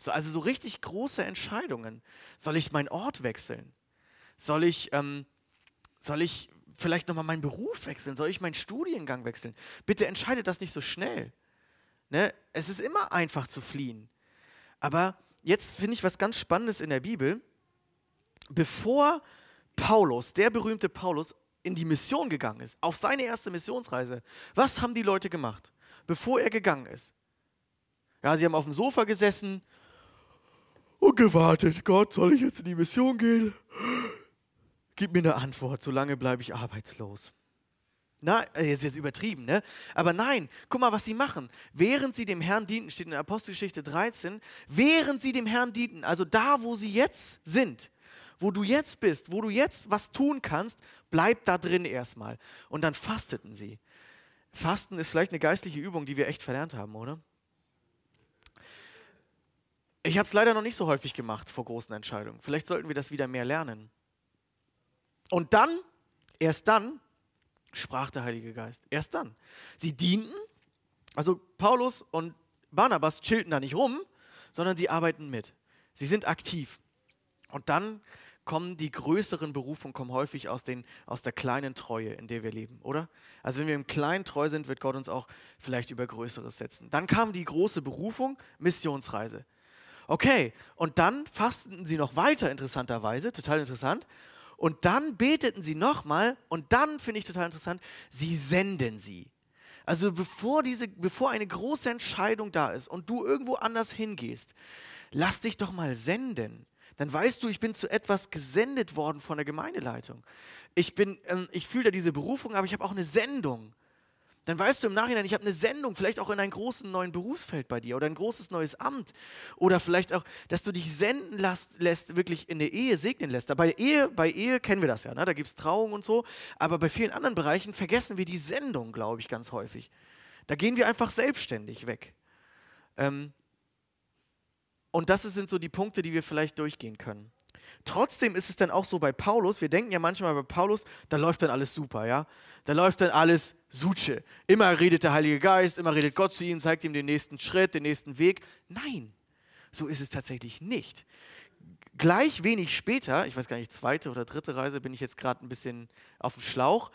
So, also so richtig große Entscheidungen. Soll ich meinen Ort wechseln? Soll ich, ähm, soll ich vielleicht nochmal meinen Beruf wechseln? Soll ich meinen Studiengang wechseln? Bitte entscheide das nicht so schnell. Ne? Es ist immer einfach zu fliehen. Aber jetzt finde ich was ganz Spannendes in der Bibel. Bevor Paulus, der berühmte Paulus, in die Mission gegangen ist, auf seine erste Missionsreise, was haben die Leute gemacht, bevor er gegangen ist? Ja, sie haben auf dem Sofa gesessen und gewartet. Gott, soll ich jetzt in die Mission gehen? Gib mir eine Antwort, solange bleibe ich arbeitslos. Na, äh, jetzt jetzt übertrieben, ne? Aber nein, guck mal, was sie machen. Während sie dem Herrn dienten, steht in der Apostelgeschichte 13, während sie dem Herrn dienten, also da, wo sie jetzt sind, wo du jetzt bist, wo du jetzt was tun kannst, bleib da drin erstmal. Und dann fasteten sie. Fasten ist vielleicht eine geistliche Übung, die wir echt verlernt haben, oder? Ich habe es leider noch nicht so häufig gemacht vor großen Entscheidungen. Vielleicht sollten wir das wieder mehr lernen. Und dann, erst dann, sprach der Heilige Geist. Erst dann. Sie dienten, also Paulus und Barnabas chillten da nicht rum, sondern sie arbeiten mit. Sie sind aktiv. Und dann kommen die größeren Berufungen kommen häufig aus, den, aus der kleinen Treue, in der wir leben, oder? Also wenn wir im Kleinen treu sind, wird Gott uns auch vielleicht über Größeres setzen. Dann kam die große Berufung, Missionsreise. Okay, und dann fasteten sie noch weiter, interessanterweise, total interessant. Und dann beteten sie nochmal und dann finde ich total interessant, sie senden sie. Also bevor, diese, bevor eine große Entscheidung da ist und du irgendwo anders hingehst, lass dich doch mal senden. Dann weißt du, ich bin zu etwas gesendet worden von der Gemeindeleitung. Ich, ähm, ich fühle da diese Berufung, aber ich habe auch eine Sendung dann weißt du im Nachhinein, ich habe eine Sendung, vielleicht auch in einem großen neuen Berufsfeld bei dir oder ein großes neues Amt oder vielleicht auch, dass du dich senden lässt, lässt wirklich in der Ehe segnen lässt. Bei Ehe, bei Ehe kennen wir das ja, ne? da gibt es Trauung und so, aber bei vielen anderen Bereichen vergessen wir die Sendung, glaube ich, ganz häufig. Da gehen wir einfach selbstständig weg. Ähm, Und das sind so die Punkte, die wir vielleicht durchgehen können. Trotzdem ist es dann auch so bei Paulus, wir denken ja manchmal bei Paulus, da läuft dann alles super, ja? Da läuft dann alles Suche. Immer redet der Heilige Geist, immer redet Gott zu ihm, zeigt ihm den nächsten Schritt, den nächsten Weg. Nein, so ist es tatsächlich nicht. Gleich wenig später, ich weiß gar nicht, zweite oder dritte Reise, bin ich jetzt gerade ein bisschen auf dem Schlauch,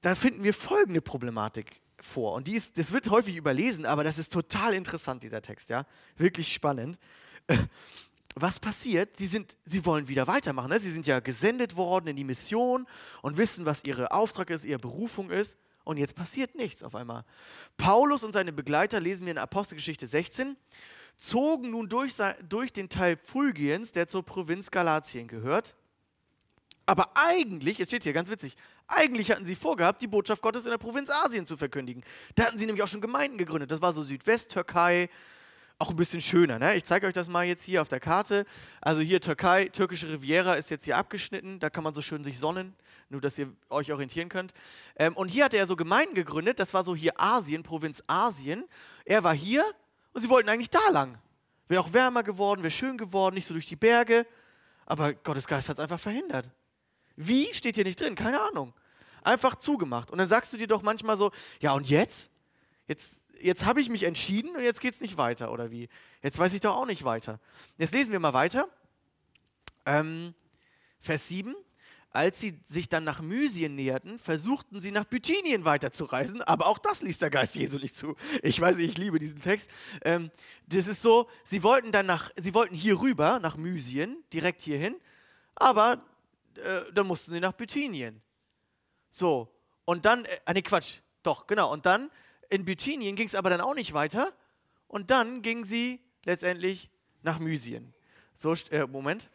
da finden wir folgende Problematik vor. Und die ist, das wird häufig überlesen, aber das ist total interessant, dieser Text, ja? Wirklich spannend was passiert? Sie, sind, sie wollen wieder weitermachen. Ne? Sie sind ja gesendet worden in die Mission und wissen, was ihr Auftrag ist, ihre Berufung ist. Und jetzt passiert nichts auf einmal. Paulus und seine Begleiter, lesen wir in Apostelgeschichte 16, zogen nun durch, durch den Teil Phrygiens, der zur Provinz Galatien gehört. Aber eigentlich, jetzt steht hier ganz witzig, eigentlich hatten sie vorgehabt, die Botschaft Gottes in der Provinz Asien zu verkündigen. Da hatten sie nämlich auch schon Gemeinden gegründet. Das war so Südwesttürkei, auch ein bisschen schöner. Ne? Ich zeige euch das mal jetzt hier auf der Karte. Also hier Türkei, türkische Riviera ist jetzt hier abgeschnitten. Da kann man so schön sich sonnen, nur dass ihr euch orientieren könnt. Ähm, und hier hat er so Gemeinden gegründet. Das war so hier Asien, Provinz Asien. Er war hier und sie wollten eigentlich da lang. Wäre auch wärmer geworden, wäre schön geworden, nicht so durch die Berge. Aber Gottes Geist hat es einfach verhindert. Wie steht hier nicht drin? Keine Ahnung. Einfach zugemacht. Und dann sagst du dir doch manchmal so, ja und jetzt? Jetzt jetzt habe ich mich entschieden und jetzt geht es nicht weiter, oder wie? Jetzt weiß ich doch auch nicht weiter. Jetzt lesen wir mal weiter. Ähm, Vers 7. Als sie sich dann nach Mysien näherten, versuchten sie nach Bithynien weiterzureisen, aber auch das ließ der Geist Jesu nicht zu. Ich weiß ich liebe diesen Text. Ähm, das ist so, sie wollten dann nach, sie wollten hier rüber, nach Mysien, direkt hierhin, aber äh, dann mussten sie nach Bithynien. So, und dann, äh, nee, Quatsch, doch, genau, und dann in Bithynien ging es aber dann auch nicht weiter. Und dann gingen sie letztendlich nach Mysien. So, äh, Moment.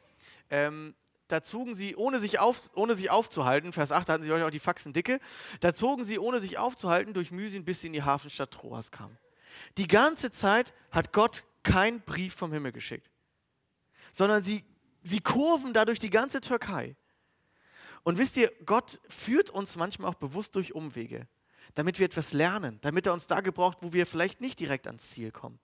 Ähm, da zogen sie, ohne sich, auf, ohne sich aufzuhalten, Vers 8 hatten sie auch die Faxen dicke, da zogen sie, ohne sich aufzuhalten, durch Mysien, bis sie in die Hafenstadt Troas kamen. Die ganze Zeit hat Gott keinen Brief vom Himmel geschickt, sondern sie, sie kurven dadurch die ganze Türkei. Und wisst ihr, Gott führt uns manchmal auch bewusst durch Umwege damit wir etwas lernen, damit er uns da gebraucht, wo wir vielleicht nicht direkt ans Ziel kommen,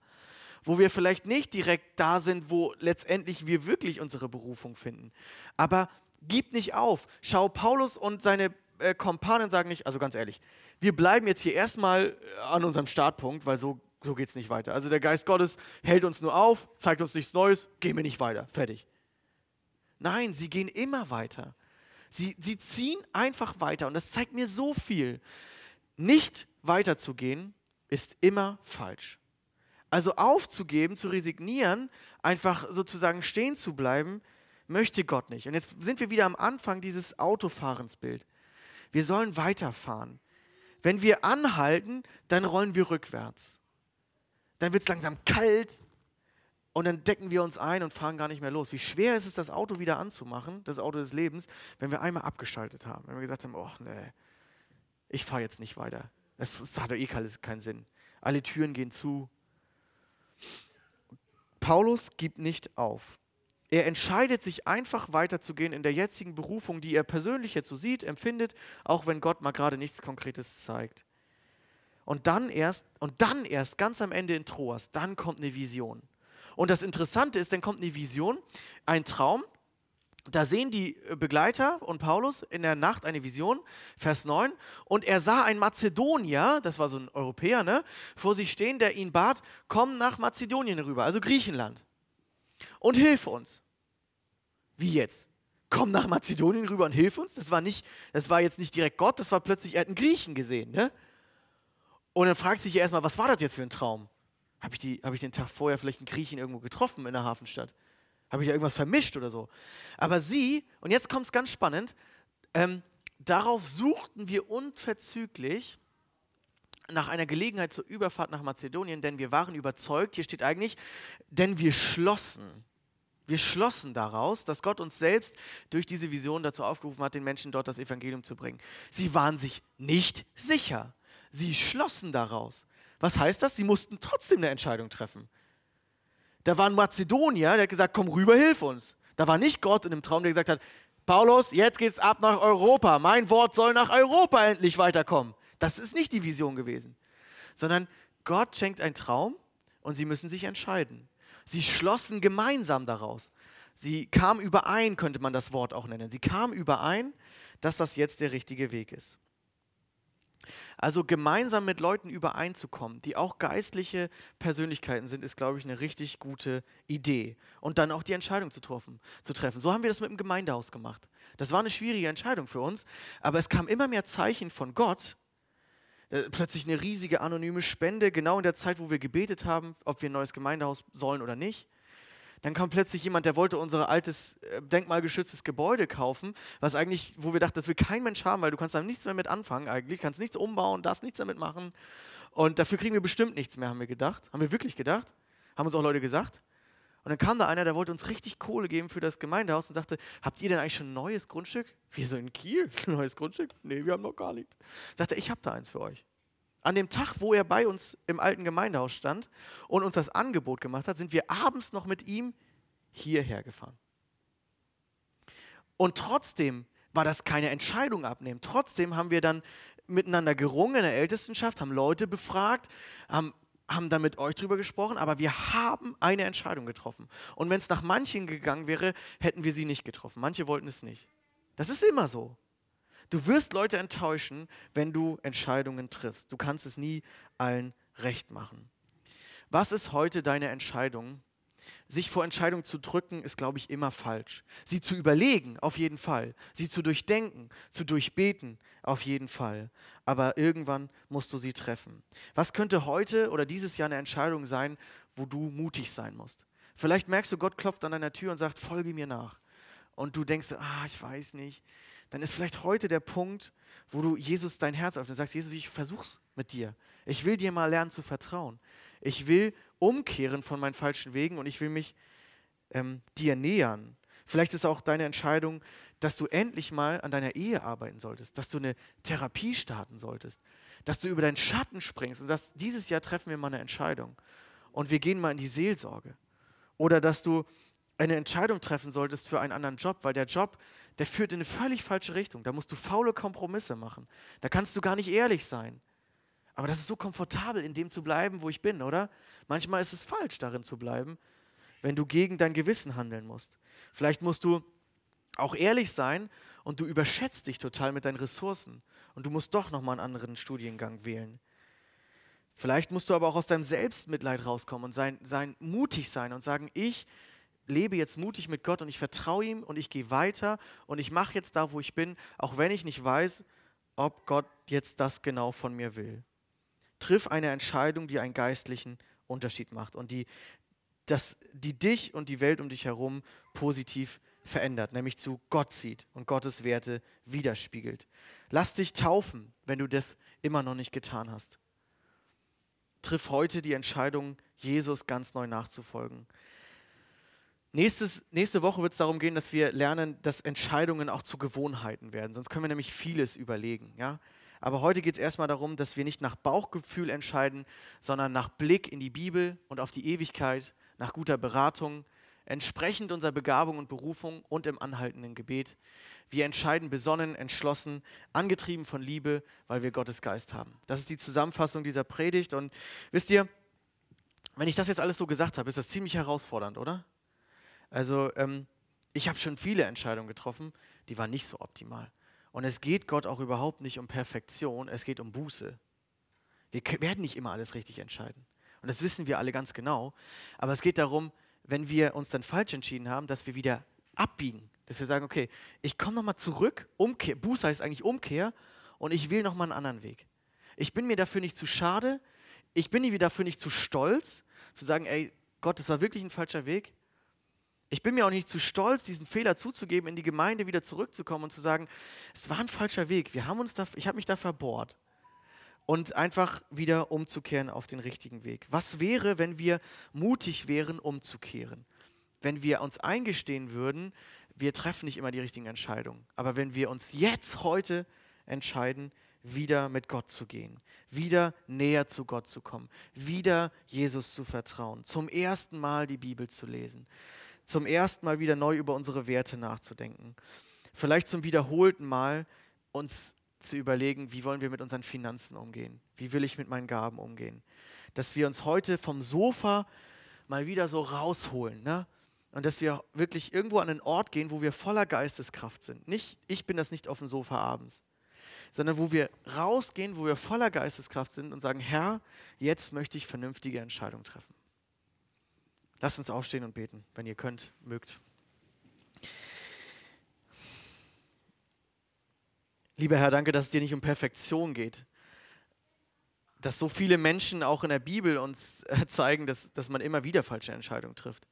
wo wir vielleicht nicht direkt da sind, wo letztendlich wir wirklich unsere Berufung finden. Aber gib nicht auf. Schau, Paulus und seine äh, Kompanen sagen nicht, also ganz ehrlich, wir bleiben jetzt hier erstmal äh, an unserem Startpunkt, weil so, so geht es nicht weiter. Also der Geist Gottes hält uns nur auf, zeigt uns nichts Neues, gehen wir nicht weiter, fertig. Nein, sie gehen immer weiter. Sie, sie ziehen einfach weiter und das zeigt mir so viel nicht weiterzugehen, ist immer falsch. Also aufzugeben, zu resignieren, einfach sozusagen stehen zu bleiben, möchte Gott nicht. Und jetzt sind wir wieder am Anfang dieses Autofahrensbild. Wir sollen weiterfahren. Wenn wir anhalten, dann rollen wir rückwärts. Dann wird es langsam kalt und dann decken wir uns ein und fahren gar nicht mehr los. Wie schwer ist es, das Auto wieder anzumachen, das Auto des Lebens, wenn wir einmal abgeschaltet haben, wenn wir gesagt haben, ach nee, ich fahre jetzt nicht weiter. Das, das hat doch eh keinen Sinn. Alle Türen gehen zu. Paulus gibt nicht auf. Er entscheidet sich einfach weiterzugehen in der jetzigen Berufung, die er persönlich jetzt so sieht, empfindet, auch wenn Gott mal gerade nichts Konkretes zeigt. Und dann erst, und dann erst ganz am Ende in Troas, dann kommt eine Vision. Und das Interessante ist, dann kommt eine Vision, ein Traum, da sehen die äh, Begleiter und Paulus in der Nacht eine Vision, Vers 9, und er sah ein Mazedonier, das war so ein Europäer, ne, vor sich stehen, der ihn bat, komm nach Mazedonien rüber, also Griechenland, und hilf uns. Wie jetzt? Komm nach Mazedonien rüber und hilf uns? Das war, nicht, das war jetzt nicht direkt Gott, das war plötzlich, er hat einen Griechen gesehen. Ne? Und dann fragt sich erstmal, was war das jetzt für ein Traum? Habe ich, hab ich den Tag vorher vielleicht einen Griechen irgendwo getroffen in der Hafenstadt? Habe ich da irgendwas vermischt oder so? Aber sie, und jetzt kommt es ganz spannend, ähm, darauf suchten wir unverzüglich nach einer Gelegenheit zur Überfahrt nach Mazedonien, denn wir waren überzeugt, hier steht eigentlich, denn wir schlossen. Wir schlossen daraus, dass Gott uns selbst durch diese Vision dazu aufgerufen hat, den Menschen dort das Evangelium zu bringen. Sie waren sich nicht sicher. Sie schlossen daraus. Was heißt das? Sie mussten trotzdem eine Entscheidung treffen. Da war ein Mazedonier, der hat gesagt, komm rüber, hilf uns. Da war nicht Gott in dem Traum, der gesagt hat, Paulus, jetzt geht's ab nach Europa. Mein Wort soll nach Europa endlich weiterkommen. Das ist nicht die Vision gewesen. Sondern Gott schenkt einen Traum und sie müssen sich entscheiden. Sie schlossen gemeinsam daraus. Sie kamen überein, könnte man das Wort auch nennen. Sie kamen überein, dass das jetzt der richtige Weg ist. Also gemeinsam mit Leuten übereinzukommen, die auch geistliche Persönlichkeiten sind, ist, glaube ich, eine richtig gute Idee. Und dann auch die Entscheidung zu treffen. Zu treffen. So haben wir das mit dem Gemeindehaus gemacht. Das war eine schwierige Entscheidung für uns, aber es kam immer mehr Zeichen von Gott. Äh, plötzlich eine riesige anonyme Spende, genau in der Zeit, wo wir gebetet haben, ob wir ein neues Gemeindehaus sollen oder nicht. Dann kam plötzlich jemand, der wollte unser altes, äh, denkmalgeschütztes Gebäude kaufen, was eigentlich, wo wir dachten, das will kein Mensch haben, weil du kannst da nichts mehr mit anfangen eigentlich, kannst nichts umbauen, darfst nichts damit machen. Und dafür kriegen wir bestimmt nichts mehr, haben wir gedacht. Haben wir wirklich gedacht? Haben uns auch Leute gesagt. Und dann kam da einer, der wollte uns richtig Kohle geben für das Gemeindehaus und sagte, habt ihr denn eigentlich schon ein neues Grundstück? Wir so in Kiel, ein neues Grundstück? Nee, wir haben noch gar nichts. Sagte, ich habe da eins für euch. An dem Tag, wo er bei uns im alten Gemeindehaus stand und uns das Angebot gemacht hat, sind wir abends noch mit ihm hierher gefahren. Und trotzdem war das keine Entscheidung abnehmen. Trotzdem haben wir dann miteinander gerungen in der Ältestenschaft, haben Leute befragt, haben, haben dann mit euch drüber gesprochen, aber wir haben eine Entscheidung getroffen. Und wenn es nach manchen gegangen wäre, hätten wir sie nicht getroffen. Manche wollten es nicht. Das ist immer so. Du wirst Leute enttäuschen, wenn du Entscheidungen triffst. Du kannst es nie allen recht machen. Was ist heute deine Entscheidung? Sich vor Entscheidungen zu drücken, ist, glaube ich, immer falsch. Sie zu überlegen, auf jeden Fall. Sie zu durchdenken, zu durchbeten, auf jeden Fall. Aber irgendwann musst du sie treffen. Was könnte heute oder dieses Jahr eine Entscheidung sein, wo du mutig sein musst? Vielleicht merkst du, Gott klopft an deiner Tür und sagt, folge mir nach. Und du denkst, ah, ich weiß nicht dann ist vielleicht heute der Punkt, wo du Jesus dein Herz öffnest und sagst, Jesus, ich versuch's mit dir. Ich will dir mal lernen zu vertrauen. Ich will umkehren von meinen falschen Wegen und ich will mich ähm, dir nähern. Vielleicht ist auch deine Entscheidung, dass du endlich mal an deiner Ehe arbeiten solltest, dass du eine Therapie starten solltest, dass du über deinen Schatten springst und sagst, dieses Jahr treffen wir mal eine Entscheidung und wir gehen mal in die Seelsorge. Oder dass du eine Entscheidung treffen solltest für einen anderen Job, weil der Job, der führt in eine völlig falsche Richtung. Da musst du faule Kompromisse machen. Da kannst du gar nicht ehrlich sein. Aber das ist so komfortabel, in dem zu bleiben, wo ich bin, oder? Manchmal ist es falsch, darin zu bleiben, wenn du gegen dein Gewissen handeln musst. Vielleicht musst du auch ehrlich sein und du überschätzt dich total mit deinen Ressourcen und du musst doch nochmal einen anderen Studiengang wählen. Vielleicht musst du aber auch aus deinem Selbstmitleid rauskommen und sein, sein, mutig sein und sagen, ich lebe jetzt mutig mit Gott und ich vertraue ihm und ich gehe weiter und ich mache jetzt da, wo ich bin, auch wenn ich nicht weiß, ob Gott jetzt das genau von mir will. Triff eine Entscheidung, die einen geistlichen Unterschied macht und die, das, die dich und die Welt um dich herum positiv verändert, nämlich zu Gott zieht und Gottes Werte widerspiegelt. Lass dich taufen, wenn du das immer noch nicht getan hast. Triff heute die Entscheidung, Jesus ganz neu nachzufolgen. Nächstes, nächste Woche wird es darum gehen, dass wir lernen, dass Entscheidungen auch zu Gewohnheiten werden. Sonst können wir nämlich vieles überlegen. Ja? Aber heute geht es erstmal darum, dass wir nicht nach Bauchgefühl entscheiden, sondern nach Blick in die Bibel und auf die Ewigkeit, nach guter Beratung, entsprechend unserer Begabung und Berufung und im anhaltenden Gebet. Wir entscheiden besonnen, entschlossen, angetrieben von Liebe, weil wir Gottes Geist haben. Das ist die Zusammenfassung dieser Predigt. Und wisst ihr, wenn ich das jetzt alles so gesagt habe, ist das ziemlich herausfordernd, oder? Also ähm, ich habe schon viele Entscheidungen getroffen, die waren nicht so optimal. Und es geht Gott auch überhaupt nicht um Perfektion, es geht um Buße. Wir werden nicht immer alles richtig entscheiden. Und das wissen wir alle ganz genau. Aber es geht darum, wenn wir uns dann falsch entschieden haben, dass wir wieder abbiegen. Dass wir sagen, okay, ich komme nochmal zurück, Umkehr, Buße heißt eigentlich Umkehr und ich will nochmal einen anderen Weg. Ich bin mir dafür nicht zu schade, ich bin mir dafür nicht zu stolz, zu sagen, ey, Gott, das war wirklich ein falscher Weg. Ich bin mir auch nicht zu stolz, diesen Fehler zuzugeben, in die Gemeinde wieder zurückzukommen und zu sagen, es war ein falscher Weg. Wir haben uns da, ich habe mich da verbohrt. Und einfach wieder umzukehren auf den richtigen Weg. Was wäre, wenn wir mutig wären, umzukehren? Wenn wir uns eingestehen würden, wir treffen nicht immer die richtigen Entscheidungen. Aber wenn wir uns jetzt heute entscheiden, wieder mit Gott zu gehen, wieder näher zu Gott zu kommen, wieder Jesus zu vertrauen, zum ersten Mal die Bibel zu lesen, zum ersten Mal wieder neu über unsere Werte nachzudenken. Vielleicht zum wiederholten Mal uns zu überlegen, wie wollen wir mit unseren Finanzen umgehen? Wie will ich mit meinen Gaben umgehen? Dass wir uns heute vom Sofa mal wieder so rausholen. Ne? Und dass wir wirklich irgendwo an einen Ort gehen, wo wir voller Geisteskraft sind. Nicht, ich bin das nicht auf dem Sofa abends, sondern wo wir rausgehen, wo wir voller Geisteskraft sind und sagen, Herr, jetzt möchte ich vernünftige Entscheidungen treffen. Lasst uns aufstehen und beten, wenn ihr könnt, mögt. Lieber Herr, danke, dass es dir nicht um Perfektion geht. Dass so viele Menschen auch in der Bibel uns äh, zeigen, dass, dass man immer wieder falsche Entscheidungen trifft.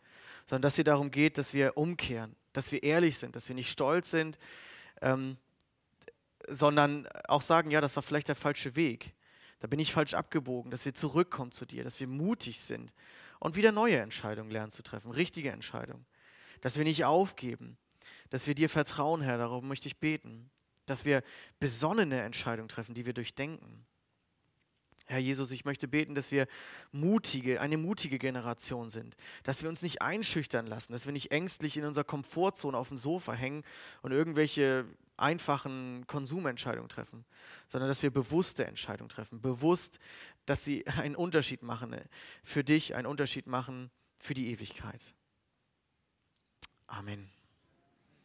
Sondern dass es dir darum geht, dass wir umkehren, dass wir ehrlich sind, dass wir nicht stolz sind, ähm, sondern auch sagen, ja, das war vielleicht der falsche Weg. Da bin ich falsch abgebogen, dass wir zurückkommen zu dir, dass wir mutig sind und wieder neue Entscheidungen lernen zu treffen, richtige Entscheidungen. Dass wir nicht aufgeben, dass wir dir vertrauen, Herr, darum möchte ich beten dass wir besonnene Entscheidungen treffen, die wir durchdenken. Herr Jesus, ich möchte beten, dass wir mutige, eine mutige Generation sind, dass wir uns nicht einschüchtern lassen, dass wir nicht ängstlich in unserer Komfortzone auf dem Sofa hängen und irgendwelche einfachen Konsumentscheidungen treffen, sondern dass wir bewusste Entscheidungen treffen, bewusst, dass sie einen Unterschied machen für dich, einen Unterschied machen für die Ewigkeit. Amen.